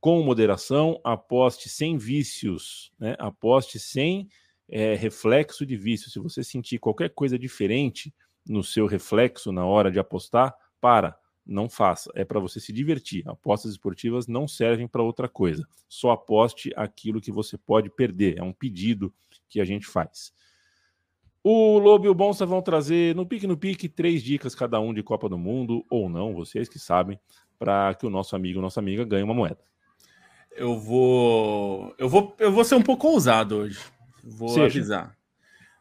S2: com moderação, aposte sem vícios, né? aposte sem é, reflexo de vício. Se você sentir qualquer coisa diferente no seu reflexo na hora de apostar, para, não faça. É para você se divertir. Apostas esportivas não servem para outra coisa. Só aposte aquilo que você pode perder. É um pedido que a gente faz. O Lobo e o Bonsa vão trazer no Pique no Pique três dicas cada um de Copa do Mundo, ou não, vocês que sabem, para que o nosso amigo, nossa amiga ganhe uma moeda.
S5: Eu vou. Eu vou, eu vou ser um pouco ousado hoje. Vou Seja. avisar.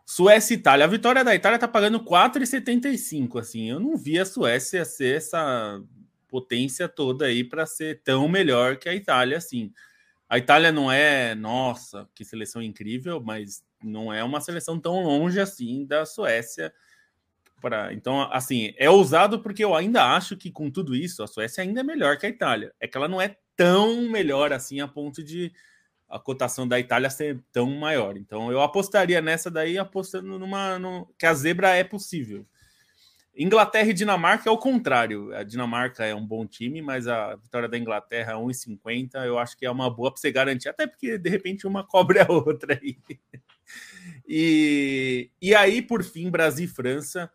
S5: Suécia e Itália. A vitória da Itália tá pagando 4,75. Assim, eu não vi a Suécia ser essa potência toda aí para ser tão melhor que a Itália, assim. A Itália não é, nossa, que seleção incrível, mas não é uma seleção tão longe assim da Suécia. Pra... Então, assim, é ousado porque eu ainda acho que com tudo isso a Suécia ainda é melhor que a Itália. É que ela não é tão melhor assim a ponto de a cotação da Itália ser tão maior. Então eu apostaria nessa daí, apostando numa no, que a zebra é possível. Inglaterra e Dinamarca é o contrário. A Dinamarca é um bom time, mas a vitória da Inglaterra é 1,50. Eu acho que é uma boa para você garantir, até porque de repente uma cobre a outra aí. E, e aí, por fim, Brasil e França.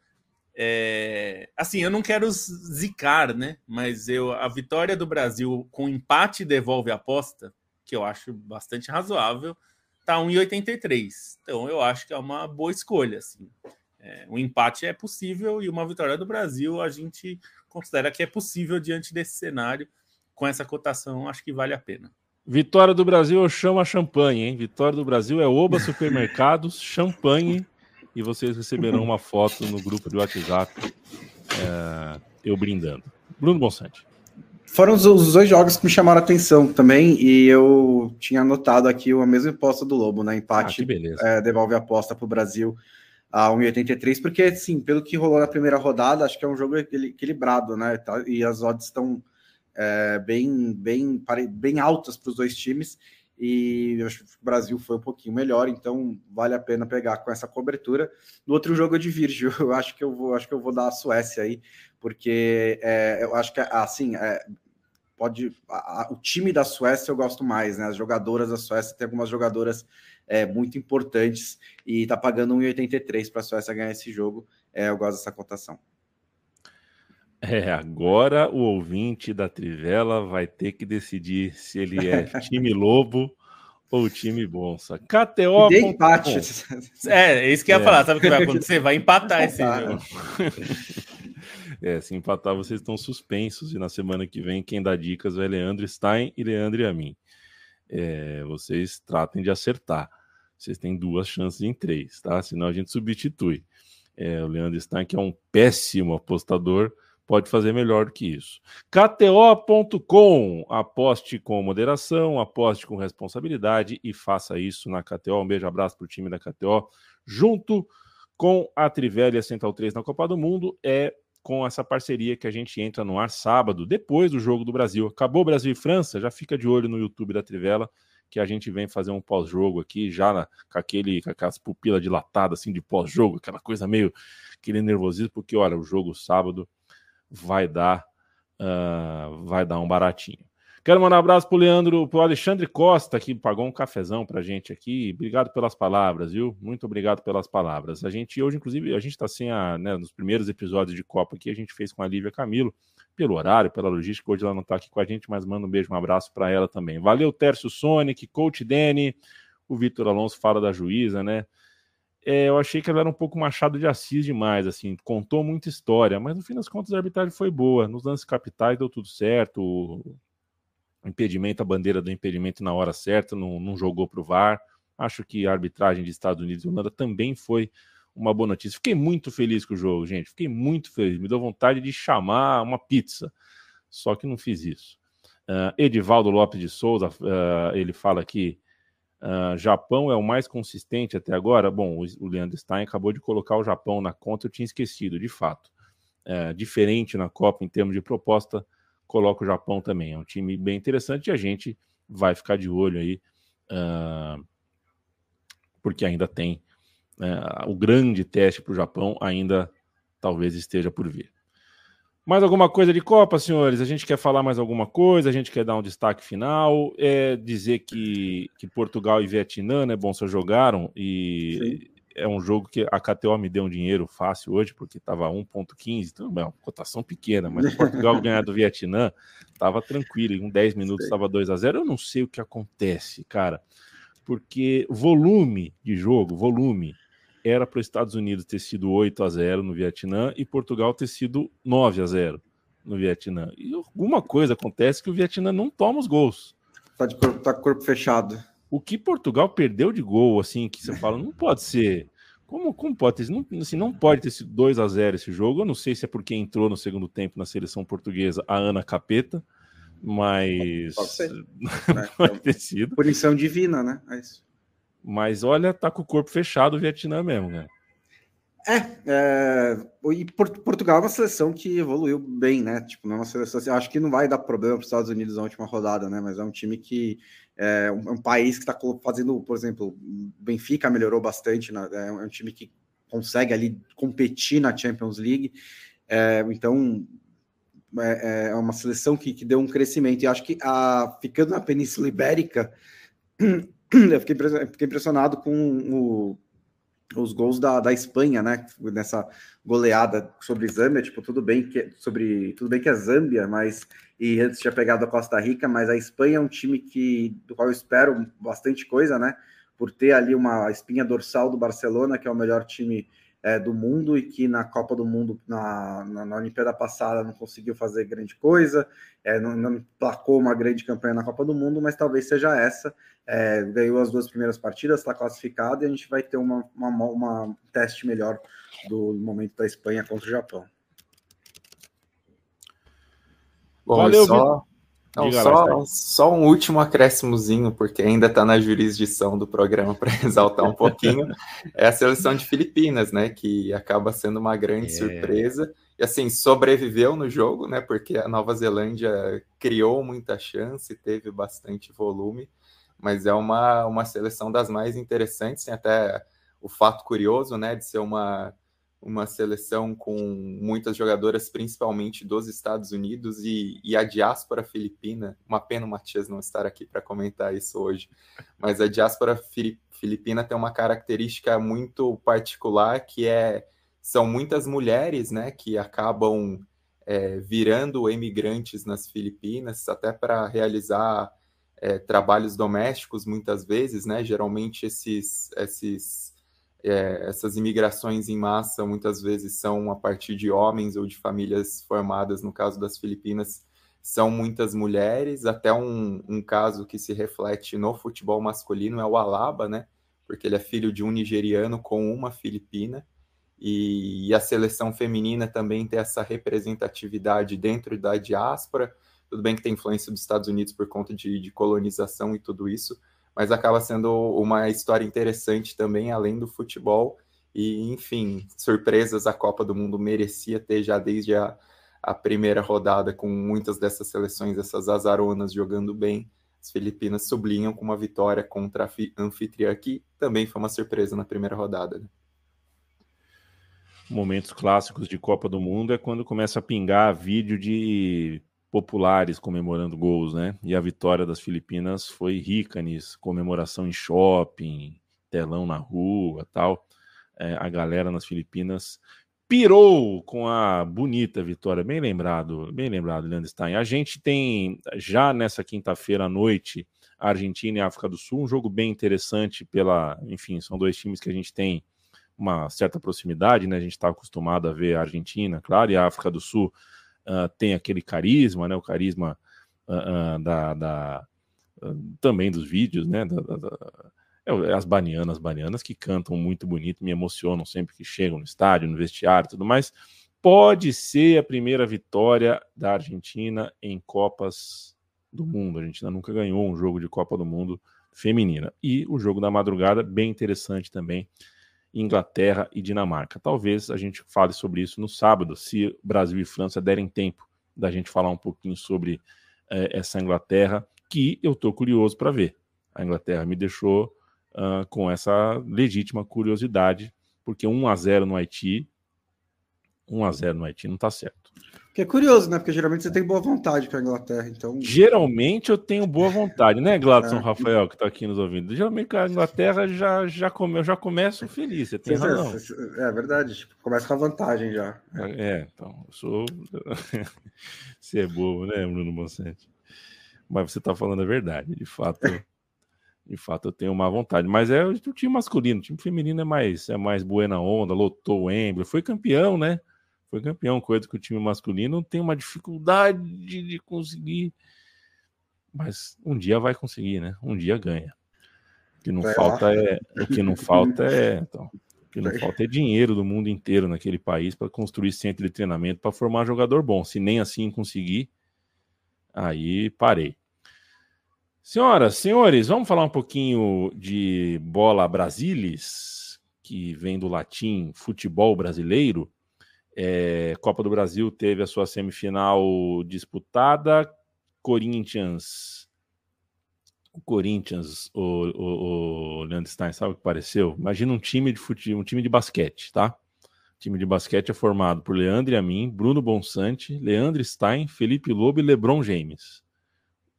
S5: É, assim, eu não quero zicar, né? Mas eu, a vitória do Brasil com empate devolve a aposta, que eu acho bastante razoável, tá 1,83. Então eu acho que é uma boa escolha. Assim. É, um empate é possível e uma vitória do Brasil a gente considera que é possível diante desse cenário. Com essa cotação, acho que vale a pena.
S2: Vitória do Brasil, eu chamo a champanhe, hein? Vitória do Brasil é Oba Supermercados, champanhe, e vocês receberão uma foto no grupo de WhatsApp, é, eu brindando. Bruno Bonsante.
S4: Foram os, os, dois jogos que me chamaram a atenção também, e eu tinha anotado aqui a mesma aposta do Lobo, né? Empate ah, é, devolve a aposta para o Brasil a 1,83, porque, assim, pelo que rolou na primeira rodada, acho que é um jogo equilibrado, né? E as odds estão é, bem, bem, bem altas para os dois times. E eu acho que o Brasil foi um pouquinho melhor, então vale a pena pegar com essa cobertura. No outro jogo de Virgil, eu acho que eu vou, acho que eu vou dar a Suécia aí, porque é, eu acho que assim é, pode a, a, o time da Suécia eu gosto mais, né? As jogadoras da Suécia tem algumas jogadoras é, muito importantes e tá pagando 1,83 para a Suécia ganhar esse jogo. É, eu gosto dessa cotação.
S2: É, agora o ouvinte da Trivela vai ter que decidir se ele é time Lobo ou time Bonsa. KTO.
S5: empate. É, é isso que ia é. falar. Sabe o que vai acontecer? Vai empatar esse jogo.
S2: é, se empatar, vocês estão suspensos. E na semana que vem, quem dá dicas é Leandro Stein e Leandro e a mim. É, vocês tratem de acertar. Vocês têm duas chances em três, tá? Senão a gente substitui. É, o Leandro Stein, que é um péssimo apostador, pode fazer melhor do que isso. KTO.com, aposte com moderação, aposte com responsabilidade e faça isso na KTO. Um beijo, abraço para o time da KTO, junto com a Trivelli Central 3 na Copa do Mundo. É com essa parceria que a gente entra no ar sábado, depois do jogo do Brasil. Acabou Brasil e França, já fica de olho no YouTube da Trivela que a gente vem fazer um pós-jogo aqui, já na, com, aquele, com aquelas pupilas dilatadas assim de pós-jogo, aquela coisa meio aquele nervosismo, porque olha, o jogo sábado vai dar uh, vai dar um baratinho. Quero mandar um abraço para o Leandro, para o Alexandre Costa, que pagou um cafezão para a gente aqui. Obrigado pelas palavras, viu? Muito obrigado pelas palavras. A gente hoje, inclusive, a gente está sem a, né, nos primeiros episódios de Copa aqui, a gente fez com a Lívia Camilo pelo horário, pela logística. Hoje ela não está aqui com a gente, mas manda um beijo, um abraço para ela também. Valeu, Tércio Sonic, Coach Dene. O Vitor Alonso fala da juíza, né? É, eu achei que ela era um pouco machado de Assis demais, assim, contou muita história, mas no fim das contas a arbitragem foi boa. Nos lances capitais deu tudo certo. O impedimento, a bandeira do impedimento na hora certa, não, não jogou para o VAR. Acho que a arbitragem de Estados Unidos e Holanda também foi uma boa notícia. Fiquei muito feliz com o jogo, gente. Fiquei muito feliz. Me deu vontade de chamar uma pizza. Só que não fiz isso. Uh, Edivaldo Lopes de Souza, uh, ele fala que uh, Japão é o mais consistente até agora. Bom, o, Leandro Stein acabou de colocar o Japão na conta, eu tinha esquecido, de fato. diferente na Copa em termos de proposta, coloca o Japão também. É um time bem interessante e a gente vai ficar de olho aí, porque ainda tem né, o grande teste para o Japão ainda talvez esteja por vir. Mais alguma coisa de Copa, senhores? A gente quer falar mais alguma coisa? A gente quer dar um destaque final? É dizer que, que Portugal e Vietnã, né, bom, só jogaram e Sim. é um jogo que a KTO me deu um dinheiro fácil hoje, porque estava 1,15, então é uma cotação pequena, mas Portugal ganhar do Vietnã estava tranquilo, em 10 minutos estava 2 a 0 Eu não sei o que acontece, cara, porque volume de jogo, volume, era para os Estados Unidos ter sido 8 a 0 no Vietnã e Portugal ter sido 9 a 0 no Vietnã. E alguma coisa acontece que o Vietnã não toma os gols.
S4: Tá de corpo, tá com o corpo fechado.
S2: O que Portugal perdeu de gol, assim, que você fala, não pode ser. Como, como pode ter não, assim, não pode ter sido 2 a 0 esse jogo. Eu não sei se é porque entrou no segundo tempo na seleção portuguesa a Ana Capeta, mas. Pode ser.
S4: pode ter sido. Punição divina, né? É isso.
S2: Mas olha, tá com o corpo fechado o Vietnã mesmo, né?
S4: É, é e Portugal é uma seleção que evoluiu bem, né? Tipo, não é uma seleção assim, acho que não vai dar problema para os Estados Unidos na última rodada, né? Mas é um time que é um, é um país que está fazendo, por exemplo, Benfica melhorou bastante, né? é um time que consegue ali competir na Champions League. É, então é, é, uma seleção que, que deu um crescimento. E acho que a, ficando na Península Ibérica, eu fiquei, impressionado com o os gols da, da Espanha, né? Nessa goleada sobre Zâmbia, tipo, tudo bem que sobre tudo bem que é Zâmbia, mas e antes tinha pegado a Costa Rica, mas a Espanha é um time que do qual eu espero bastante coisa, né? Por ter ali uma espinha dorsal do Barcelona, que é o melhor time é, do mundo e que na Copa do Mundo, na, na, na Olimpíada passada, não conseguiu fazer grande coisa, é, não, não placou uma grande campanha na Copa do Mundo, mas talvez seja essa. É, ganhou as duas primeiras partidas, está classificado e a gente vai ter uma, uma, uma, um teste melhor do momento da Espanha contra o Japão.
S3: Bom, Valeu, só, não, só, só, um último acréscimozinho, porque ainda está na jurisdição do programa para exaltar um pouquinho, é a seleção de Filipinas, né? Que acaba sendo uma grande é. surpresa. E assim, sobreviveu no jogo, né? Porque a Nova Zelândia criou muita chance, teve bastante volume, mas é uma, uma seleção das mais interessantes, tem até o fato curioso, né? De ser uma uma seleção com muitas jogadoras, principalmente dos Estados Unidos e, e, a diáspora filipina. Uma pena o Matias não estar aqui para comentar isso hoje, mas a diáspora filipina tem uma característica muito particular que é são muitas mulheres, né, que acabam é, virando emigrantes nas Filipinas até para realizar é, trabalhos domésticos muitas vezes, né? Geralmente esses esses é, essas imigrações em massa muitas vezes são a partir de homens ou de famílias formadas, no caso das Filipinas, são muitas mulheres, até um, um caso que se reflete no futebol masculino é o Alaba, né? Porque ele é filho de um nigeriano com uma filipina, e, e a seleção feminina também tem essa representatividade dentro da diáspora. Tudo bem que tem influência dos Estados Unidos por conta de, de colonização e tudo isso, mas acaba sendo uma história interessante também, além do futebol. E, enfim, surpresas a Copa do Mundo merecia ter já desde a, a primeira rodada, com muitas dessas seleções, essas azaronas jogando bem. As Filipinas sublinham com uma vitória contra a anfitriã, que também foi uma surpresa na primeira rodada. Né?
S2: Momentos clássicos de Copa do Mundo é quando começa a pingar vídeo de populares comemorando gols, né? E a vitória das Filipinas foi rica nisso, comemoração em shopping, telão na rua, tal. É, a galera nas Filipinas pirou com a bonita vitória, bem lembrado, bem lembrado, Leandro Stein. A gente tem já nessa quinta-feira à noite Argentina e África do Sul, um jogo bem interessante pela, enfim, são dois times que a gente tem uma certa proximidade, né? A gente está acostumado a ver a Argentina, claro, e a África do Sul uh, tem aquele carisma, né? O carisma uh, uh, da, da também dos vídeos, né? Da, da, da, é, as banianas, banianas que cantam muito bonito, me emocionam sempre que chegam no estádio, no vestiário, tudo mais. Pode ser a primeira vitória da Argentina em Copas do Mundo. A Argentina nunca ganhou um jogo de Copa do Mundo feminina. E o jogo da madrugada, bem interessante também. Inglaterra e Dinamarca. Talvez a gente fale sobre isso no sábado, se Brasil e França derem tempo da gente falar um pouquinho sobre eh, essa Inglaterra, que eu estou curioso para ver. A Inglaterra me deixou uh, com essa legítima curiosidade, porque 1 a 0 no Haiti, 1 a 0 no Haiti não está certo.
S4: Que é curioso, né? Porque geralmente você tem boa vontade com a Inglaterra, então.
S2: Geralmente eu tenho boa vontade, né, Gladson é. Rafael, que está aqui nos ouvindo? Geralmente com a Inglaterra já, já, come, eu já começo feliz, você tem razão.
S4: É, é verdade, tipo, começa com a vantagem já.
S2: É, então, eu sou. você é bobo, né, Bruno Bonsante? Mas você está falando a verdade, de fato. De fato, eu tenho uma vontade. Mas é o time masculino, o time feminino é mais, é mais buena onda, lotou o Embro, foi campeão, né? Foi campeão, coisa que o time masculino tem uma dificuldade de conseguir. Mas um dia vai conseguir, né? Um dia ganha. O que não vai falta lá. é. O que não falta é. Então, o que não falta é dinheiro do mundo inteiro naquele país para construir centro de treinamento para formar jogador bom. Se nem assim conseguir, aí parei. Senhoras, senhores, vamos falar um pouquinho de bola Brasilis que vem do latim futebol brasileiro, é, Copa do Brasil teve a sua semifinal disputada. Corinthians. O Corinthians, o, o, o Leandro Stein, sabe o que pareceu? Imagina um time de futebol, um time de basquete, tá? O time de basquete é formado por Leandro e a mim, Bruno Bonsante, Leandro Stein, Felipe Lobo e Lebron James.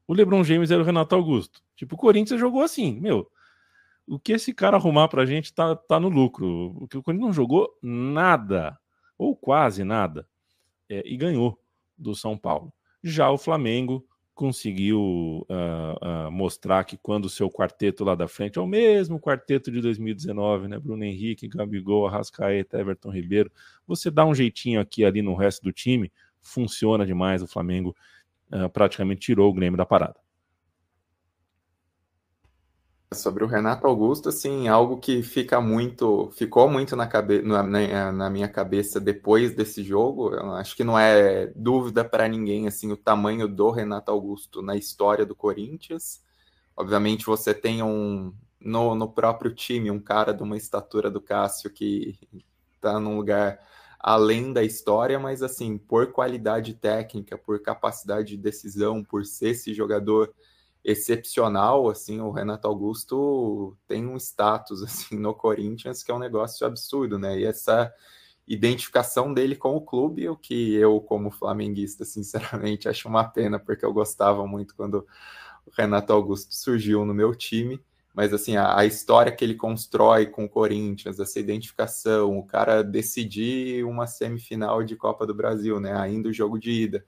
S2: O Lebron James era o Renato Augusto. Tipo, o Corinthians jogou assim, meu. O que esse cara arrumar pra gente tá, tá no lucro. O Corinthians não jogou nada ou quase nada, é, e ganhou do São Paulo. Já o Flamengo conseguiu uh, uh, mostrar que quando o seu quarteto lá da frente é o mesmo quarteto de 2019, né? Bruno Henrique, Gabigol, Arrascaeta, Everton Ribeiro. Você dá um jeitinho aqui ali no resto do time, funciona demais. O Flamengo uh, praticamente tirou o Grêmio da parada.
S3: Sobre o Renato Augusto, assim, algo que fica muito, ficou muito na, cabe, na, na, minha cabeça depois desse jogo, acho que não é dúvida para ninguém, assim, o tamanho do Renato Augusto na história do Corinthians. Obviamente você tem um, no, no próprio time, um cara de uma estatura do Cássio que está num lugar além da história, mas assim, por qualidade técnica, por capacidade de decisão, por ser esse jogador excepcional, assim, o Renato Augusto tem um status assim no Corinthians que é um negócio absurdo, né? E essa identificação dele com o clube, o que eu como flamenguista, sinceramente, acho uma pena, porque eu gostava muito quando o Renato Augusto surgiu no meu time, mas assim, a, a história que ele constrói com o Corinthians, essa identificação, o cara decidir uma semifinal de Copa do Brasil, né? Ainda o jogo de ida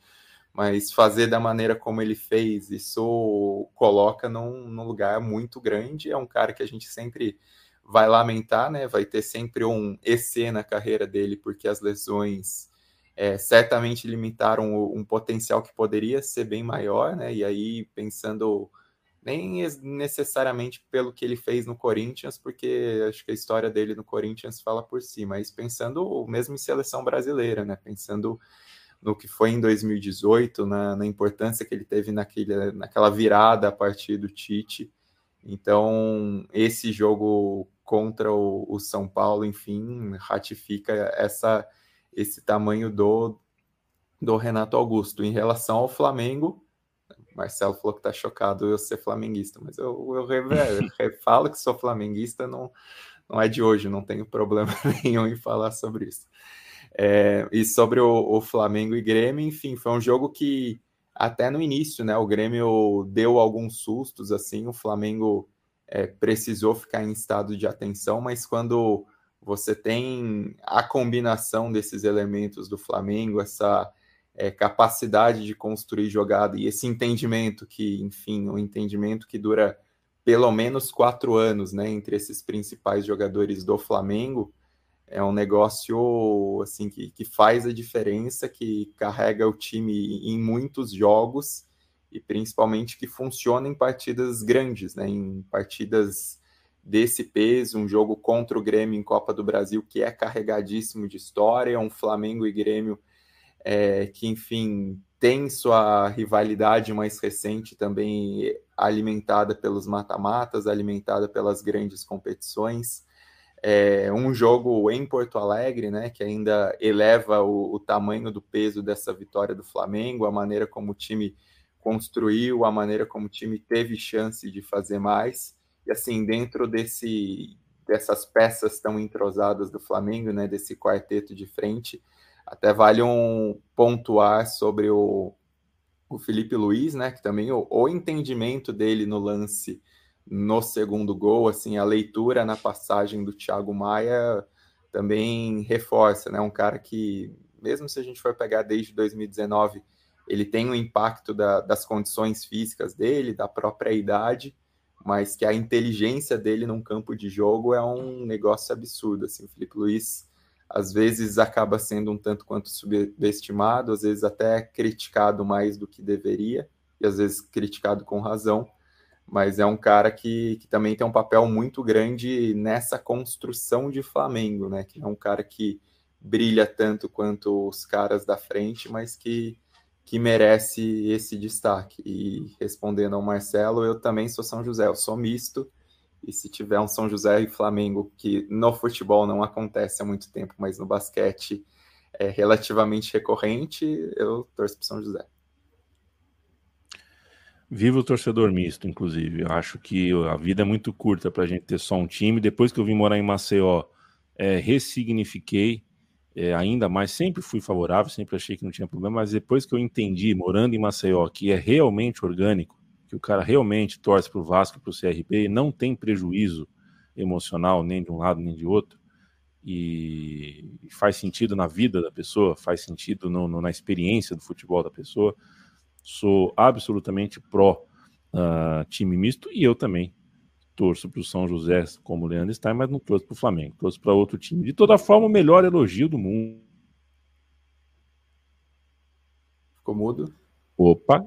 S3: mas fazer da maneira como ele fez, isso coloca num, num, lugar muito grande. É um cara que a gente sempre vai lamentar, né? Vai ter sempre um EC na carreira dele, porque as lesões é, certamente limitaram um potencial que poderia ser bem maior, né? E aí, pensando nem necessariamente pelo que ele fez no Corinthians, porque acho que a história dele no Corinthians fala por si, mas pensando mesmo em seleção brasileira, né? Pensando no que foi em 2018, na, na importância que ele teve naquele, naquela virada a partir do Tite. Então, esse jogo contra o, o, São Paulo, enfim, ratifica essa, esse tamanho do, do Renato Augusto. Em relação ao Flamengo, Marcelo falou que está chocado eu ser flamenguista, mas eu, eu, eu, eu falo que sou flamenguista, não, não é de hoje, não tenho problema nenhum em falar sobre isso. É, e sobre o, o, Flamengo e Grêmio, enfim, foi um jogo que até no início, né, o Grêmio deu alguns sustos, assim, o Flamengo é, precisou ficar em estado de atenção, mas quando você tem a combinação desses elementos do Flamengo, essa é, capacidade de construir jogada e esse entendimento que, enfim, um entendimento que dura pelo menos quatro anos, né, entre esses principais jogadores do Flamengo, é um negócio assim que, que faz a diferença, que carrega o time em muitos jogos e principalmente que funciona em partidas grandes, né? Em partidas desse peso, um jogo contra o Grêmio em Copa do Brasil que é carregadíssimo de história, um Flamengo e Grêmio é, que, enfim, tem sua rivalidade mais recente também alimentada pelos mata-matas, alimentada pelas grandes competições é, um jogo em Porto Alegre, né, que ainda eleva o, o, tamanho do peso dessa vitória do Flamengo, a maneira como o time construiu, a maneira como o time teve chance de fazer mais. E assim, dentro desse dessas peças tão entrosadas do Flamengo, né, desse quarteto de frente, até vale um pontuar sobre o, o Felipe Luiz, né, que também o, o entendimento dele no lance no segundo gol, assim, a leitura na passagem do Thiago Maia também reforça, né? Um cara que, mesmo se a gente for pegar desde 2019, ele tem um impacto da, das condições físicas dele, da própria idade, mas que a inteligência dele num campo de jogo é um negócio absurdo, assim, o Felipe Luiz às vezes acaba sendo um tanto quanto subestimado, às vezes até criticado mais do que deveria, e às vezes criticado com razão, mas é um cara que, que também tem um papel muito grande nessa construção de Flamengo, né? Que é um cara que brilha tanto quanto os caras da frente, mas que, que merece esse destaque. E respondendo ao Marcelo, eu também sou São José, eu sou misto, E se tiver um São José e Flamengo, que no futebol não acontece há muito tempo, mas no basquete é relativamente recorrente, eu torço para São José.
S2: Viva o torcedor misto, inclusive. Eu acho que a vida é muito curta para a gente ter só um time. Depois que eu vim morar em Maceió, é, ressignifiquei é, ainda mais. Sempre fui favorável, sempre achei que não tinha problema, mas depois que eu entendi, morando em Maceió, que é realmente orgânico, que o cara realmente torce para o Vasco, para o CRB, e não tem prejuízo emocional nem de um lado nem de outro, e faz sentido na vida da pessoa, faz sentido no, no, na experiência do futebol da pessoa sou absolutamente pró uh, time misto e eu também torço para o São José como o Leandro está, mas não torço para o Flamengo, torço para outro time. De toda forma, o melhor elogio do mundo.
S3: Ficou mudo?
S2: Opa!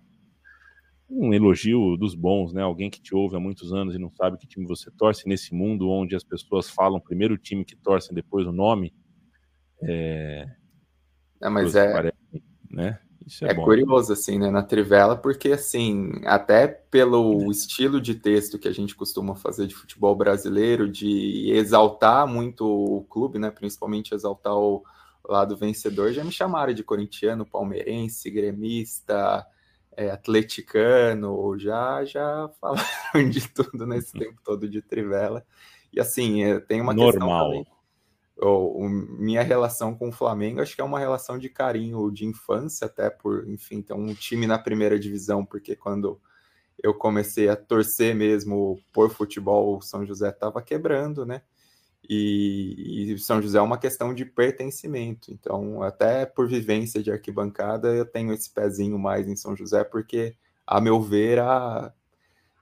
S2: Um elogio dos bons, né? Alguém que te ouve há muitos anos e não sabe que time você torce nesse mundo onde as pessoas falam primeiro o time que torcem, depois o nome. É,
S3: é mas é. Parece,
S2: né?
S3: É, é curioso, assim, né, na Trivela, porque, assim, até pelo estilo de texto que a gente costuma fazer de futebol brasileiro, de exaltar muito o clube, né, principalmente exaltar o lado vencedor, já me chamaram de corintiano, palmeirense, gremista, é, atleticano, já, já falaram de tudo nesse tempo todo de Trivela. E, assim, é, tem uma
S2: Normal.
S3: questão também ou, minha relação com o Flamengo acho que é uma relação de carinho de infância, até por, enfim, ter um time na primeira divisão, porque quando eu comecei a torcer mesmo por futebol, o São José estava quebrando, né? E, e, São José é uma questão de pertencimento. Então, até por vivência de arquibancada, eu tenho esse pezinho mais em São José, porque, a meu ver, a,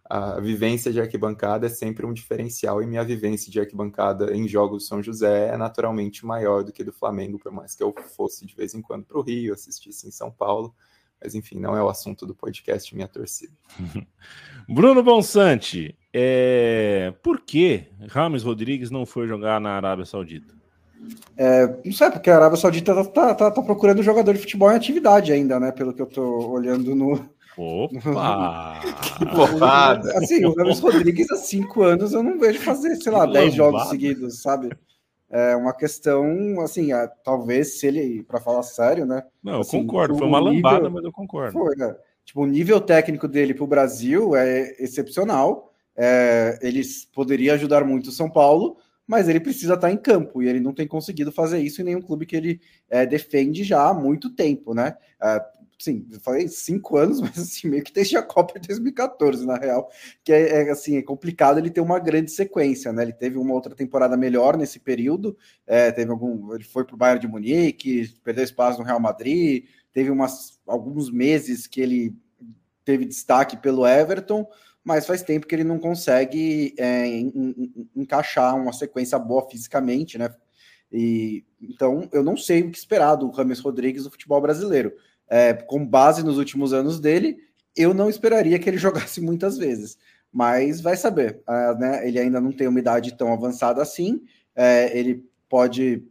S3: a vivência de arquibancada é sempre um diferencial e minha vivência de arquibancada em jogos do São José é naturalmente maior do que do Flamengo, por mais que eu fosse de vez em quando para o Rio, assistisse em São Paulo. Mas enfim, não é o assunto do podcast Minha Torcida.
S2: Bruno Bonsante, é... por que Rames Rodrigues não foi jogar na Arábia Saudita?
S4: É, não sei, porque a Arábia Saudita tá, tá, tá, procurando jogador de futebol em atividade ainda, né? Pelo que eu tô olhando no,
S2: Opa!
S4: que porrada! Assim, o Ramos Rodrigues há cinco anos eu não vejo fazer, sei lá, dez jogos seguidos, sabe? É uma questão, assim, é, talvez se ele, para falar sério, né?
S2: Não,
S4: assim,
S2: eu concordo, foi uma nível, lambada, mas eu concordo.
S4: Foi, né? Tipo, o nível técnico dele para o Brasil é excepcional. É, ele poderia ajudar muito o São Paulo, mas ele precisa estar em campo e ele não tem conseguido fazer isso em nenhum clube que ele é, defende já há muito tempo, né? É, sim, falei cinco anos, mas assim, meio que desde a Copa de 2014, na real, que é, é, assim, é complicado ele ter uma grande sequência, né? Ele teve uma outra temporada melhor nesse período, é, teve algum. Ele foi para o Bayern de Munique, perdeu espaço no Real Madrid, teve umas, alguns meses que ele teve destaque pelo Everton, mas faz tempo que ele não consegue é, encaixar uma sequência boa fisicamente, né? E, então, eu não sei o que esperar do Rames Rodrigues no futebol brasileiro é, com base nos últimos anos dele, eu não esperaria que ele jogasse muitas vezes. Mas vai saber, uh, né? Ele ainda não tem uma idade tão avançada assim. É, ele pode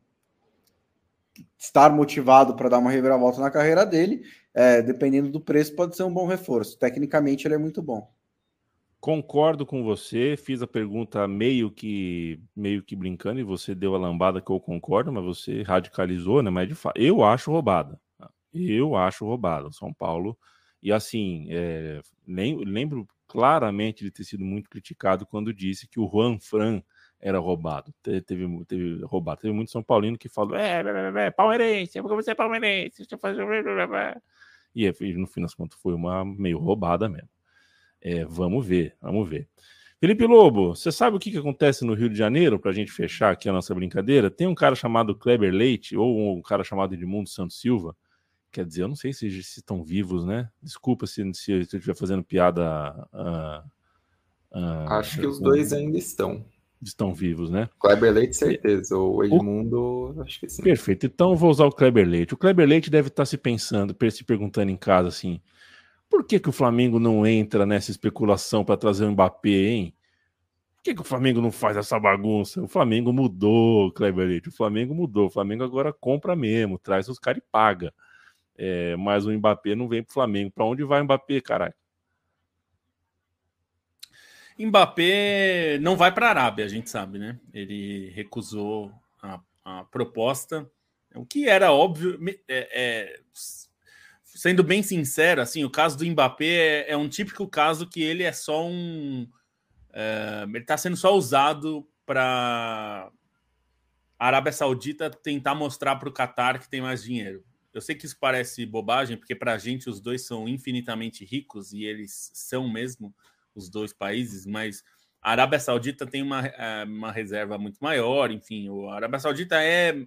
S4: estar motivado para dar uma reviravolta na carreira dele. É, dependendo do preço, pode ser um bom reforço. Tecnicamente, ele é muito bom.
S2: Concordo com você. Fiz a pergunta meio que meio que brincando e você deu a lambada que eu concordo, mas você radicalizou, né? Mas de fato, eu acho roubada. Eu acho roubado. São Paulo. E assim, é, lembro claramente de ter sido muito criticado quando disse que o Juan Fran era roubado. Teve, teve, teve roubado. Teve muito São Paulino que falou: é, é, é, palmeirense, porque você é palmeirense. Deixa eu fazer... E no fim das contas foi uma meio roubada mesmo. É, vamos ver, vamos ver. Felipe Lobo, você sabe o que, que acontece no Rio de Janeiro, para a gente fechar aqui a nossa brincadeira? Tem um cara chamado Kleber Leite, ou um cara chamado Edmundo Santos Silva, Quer dizer, eu não sei se, se estão vivos, né? Desculpa se, se, eu estiver fazendo piada. Uh,
S3: uh, Acho que os dois ainda estão.
S2: Estão vivos, né?
S3: Kleber Leite, certeza. O Edmundo, o... acho que sim.
S2: Perfeito. Então eu vou usar o Kleber Leite. O Kleber Leite deve estar se pensando, se perguntando em casa assim: por que, que o Flamengo não entra nessa especulação para trazer o Mbappé, hein? Por que, que o Flamengo não faz essa bagunça? O Flamengo mudou, Kleber Leite. O Flamengo mudou. O Flamengo agora compra mesmo, traz os caras e paga. É, mas o Mbappé não vem para o Flamengo. Para onde vai o Mbappé, caralho?
S5: Mbappé não vai para a Arábia, a gente sabe, né? Ele recusou a, a proposta, o que era óbvio. É, é, sendo bem sincero, assim, o caso do Mbappé é, é um típico caso que ele é só um. É, ele está sendo só usado para a Arábia Saudita tentar mostrar para o Qatar que tem mais dinheiro. Eu sei que isso parece bobagem, porque para a gente os dois são infinitamente ricos e eles são mesmo os dois países, mas a Arábia Saudita tem uma, é, uma reserva muito maior, enfim, a Arábia Saudita é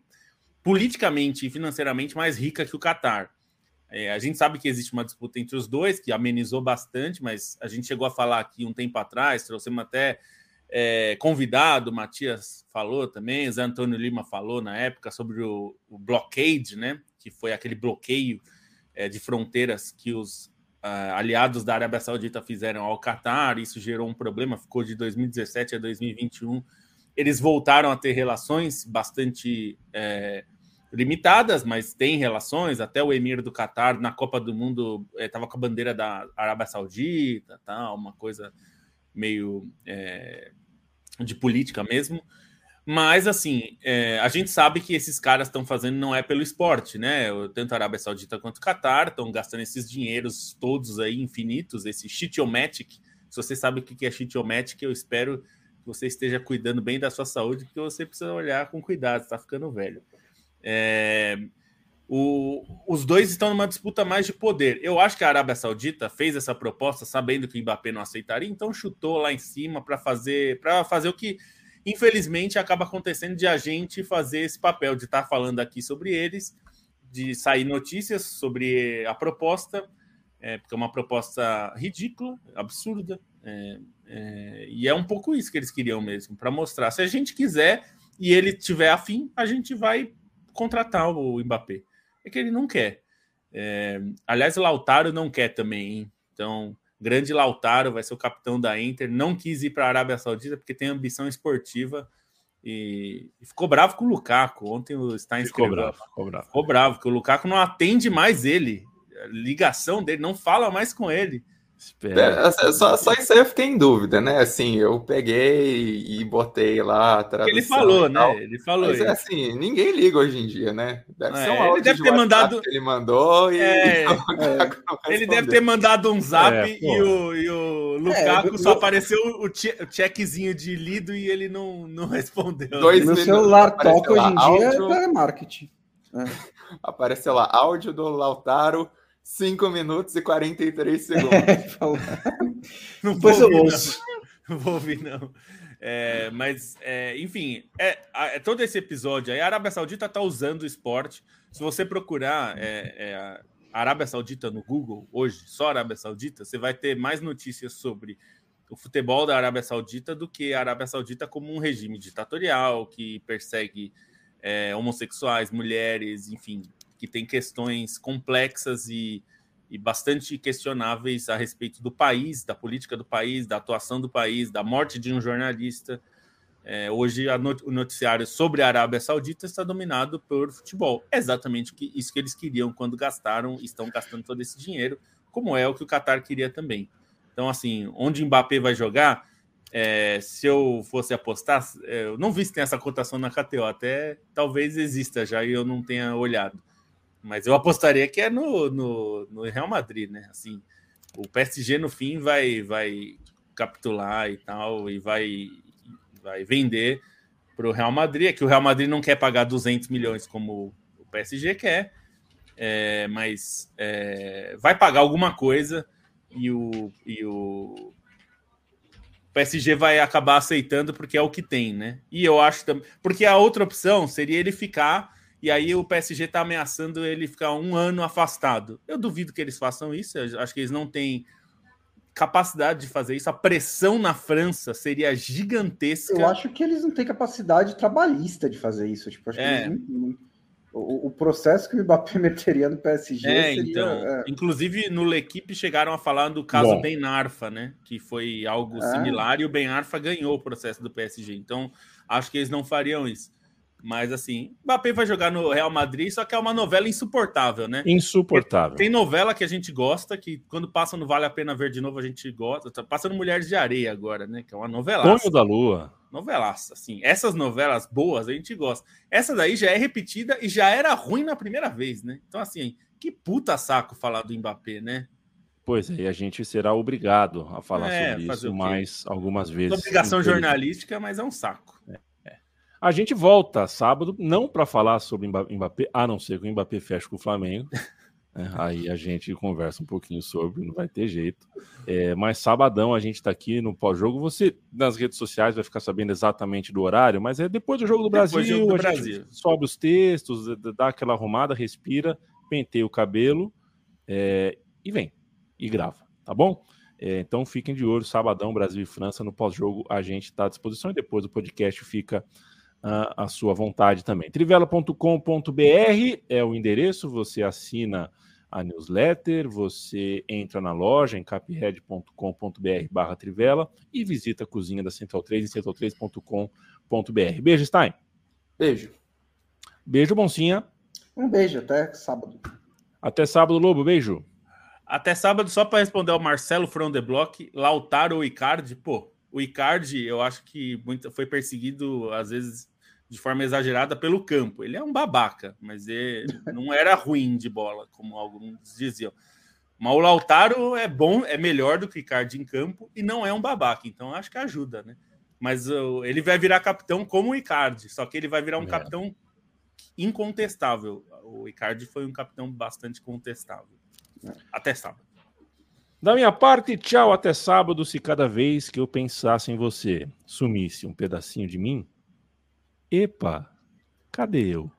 S5: politicamente e financeiramente mais rica que o Catar. É, a gente sabe que existe uma disputa entre os dois, que amenizou bastante, mas a gente chegou a falar aqui um tempo atrás, trouxemos até é, convidado, o Matias falou também, Zé Antônio Lima falou na época sobre o, o blockade, né? Que foi aquele bloqueio é, de fronteiras que os uh, aliados da Arábia Saudita fizeram ao Catar. Isso gerou um problema, ficou de 2017 a 2021. Eles voltaram a ter relações bastante é, limitadas, mas tem relações. Até o emir do Catar na Copa do Mundo estava é, com a bandeira da Arábia Saudita, tá? Uma coisa meio é, de política mesmo. Mas, assim, é, a gente sabe que esses caras estão fazendo não é pelo esporte, né? Tanto a Arábia Saudita quanto o Qatar estão gastando esses dinheiros todos aí, infinitos, esse shitiomatic. Se você sabe o que é shitiomatic, eu espero que você esteja cuidando bem da sua saúde, porque você precisa olhar com cuidado, está ficando velho. É, o, os dois estão numa disputa mais de poder. Eu acho que a Arábia Saudita fez essa proposta sabendo que o Mbappé não aceitaria, então chutou lá em cima para fazer para fazer o que infelizmente acaba acontecendo de a gente fazer esse papel de estar tá falando aqui sobre eles, de sair notícias sobre a proposta, é, porque é uma proposta ridícula, absurda, é, é, e é um pouco isso que eles queriam mesmo, para mostrar. Se a gente quiser e ele tiver afim, a gente vai contratar o Mbappé é que ele não quer. É, aliás, o Lautaro não quer também, hein? Então, grande Lautaro vai ser o capitão da Inter. Não quis ir para a Arábia Saudita porque tem ambição esportiva e, e, ficou bravo com o Lukaku. Ontem o Stein
S2: ficou bravo, ficou bravo.
S5: Ficou bravo, porque o Lukaku não atende mais ele. A ligação dele não fala mais com ele.
S3: É, só, só isso aí eu fiquei em dúvida, né? Assim, eu peguei e botei lá a
S5: Ele falou, né? Ele falou.
S3: Mas é assim, ninguém liga hoje em dia, né?
S5: Deve é, ser um áudio ele deve ter mandado.
S3: ele mandou e.
S5: É, é. ele deve ter mandado um zap é, e, o, e o Lukaku é, só apareceu o, o checkzinho de lido e ele não, não respondeu.
S4: Dois Meu celular toca hoje em dia é marketing.
S3: Apareceu lá, áudio do Lautaro 5 minutos e 43 segundos.
S5: É, não vou ouvir, não. não vou ouvir, não. É, mas, é, enfim, é, é, todo esse episódio aí, a Arábia Saudita está usando o esporte. Se você procurar é, é, a Arábia Saudita no Google hoje, só Arábia Saudita, você vai ter mais notícias sobre o futebol da Arábia Saudita do que a Arábia Saudita como um regime ditatorial que persegue é, homossexuais, mulheres, enfim, que tem questões complexas e, e bastante questionáveis a respeito do país, da política do país, da atuação do país, da morte de um jornalista. É, hoje not o noticiário sobre a Arábia Saudita está dominado por futebol. É exatamente isso que eles queriam quando gastaram, estão gastando todo esse dinheiro, como é o que o Qatar queria também. Então, assim, onde Mbappé vai jogar, é, se eu fosse apostar, é, eu não vi se tem essa cotação na KTO, até talvez exista já e eu não tenha olhado. Mas eu apostaria que é no, no, no, Real Madrid, né? Assim, o PSG no fim vai, vai capitular e tal, e vai, vai vender para o Real Madrid. É que o Real Madrid não quer pagar 200 milhões como o PSG quer, é, mas é, vai pagar alguma coisa e o, e o PSG vai acabar aceitando porque é o que tem, né? E eu acho também. Porque a outra opção seria ele ficar e aí o PSG está ameaçando ele ficar um ano afastado. Eu duvido que eles façam isso, eu acho que eles não têm capacidade de fazer isso. A pressão na França seria gigantesca.
S4: Eu acho que eles não têm capacidade trabalhista de fazer isso. Tipo, acho é. que eles não, o, o, processo que o Mbappé meteria no PSG
S5: é, seria, então, é... Inclusive, no L'Equipe chegaram a falar do caso Bom. Ben Arfa, né? Que foi algo é. similar e o Ben Arfa ganhou o processo do PSG. Então, acho que eles não fariam isso. Mas assim, Mbappé vai jogar no Real Madrid, só que é uma novela insuportável, né?
S2: Insuportável.
S5: Tem novela que a gente gosta, que quando passa no Vale a Pena Ver de novo, a gente gosta. Tá passando Mulheres de Areia agora, né? Que é uma novela.
S2: Sonho da Lua.
S5: Novelaça, assim. Essas novelas boas a gente gosta. Essa daí já é repetida e já era ruim na primeira vez, né? Então, assim, que puta saco falar do Mbappé, né?
S2: Pois é, e a gente será obrigado a falar é, sobre isso mais algumas vezes.
S5: Obrigação jornalística, mas é um saco. É.
S2: A gente volta sábado, não para falar sobre Mbappé, a não ser que o Mbappé feche com o Flamengo. Né? Aí a gente conversa um pouquinho sobre, não vai ter jeito. É, mas sabadão a gente está aqui no pós-jogo. Você nas redes sociais vai ficar sabendo exatamente do horário, mas é depois do jogo do Brasil. Jogo do a Brasil. gente sobe os textos, dá aquela arrumada, respira, penteia o cabelo é, e vem e grava, tá bom? É, então fiquem de olho, sabadão, Brasil e França, no pós-jogo a gente está à disposição e depois o podcast fica a, a sua vontade também. Trivela.com.br é o endereço, você assina a newsletter, você entra na loja em caphead.com.br barra Trivela e visita a cozinha da Central 3 em central3.com.br. Beijo, Stein.
S4: Beijo.
S2: Beijo, Boncinha.
S4: Um beijo, até sábado.
S2: Até sábado, Lobo, beijo.
S5: Até sábado, só para responder ao Marcelo From the Block, Lautaro ou Icardi, pô, o Icardi, eu acho que muito, foi perseguido, às vezes, de forma exagerada pelo campo. Ele é um babaca, mas ele não era ruim de bola, como alguns diziam. Mas o Lautaro é bom, é melhor do que o Icardi em campo e não é um babaca, então acho que ajuda, né? Mas uh, ele vai virar capitão como o Icardi, só que ele vai virar um é. capitão incontestável. O Icardi foi um capitão bastante contestável. Até sábado.
S2: Da minha parte, tchau, até sábado. Se cada vez que eu pensasse em você sumisse um pedacinho de mim, epa, cadê eu?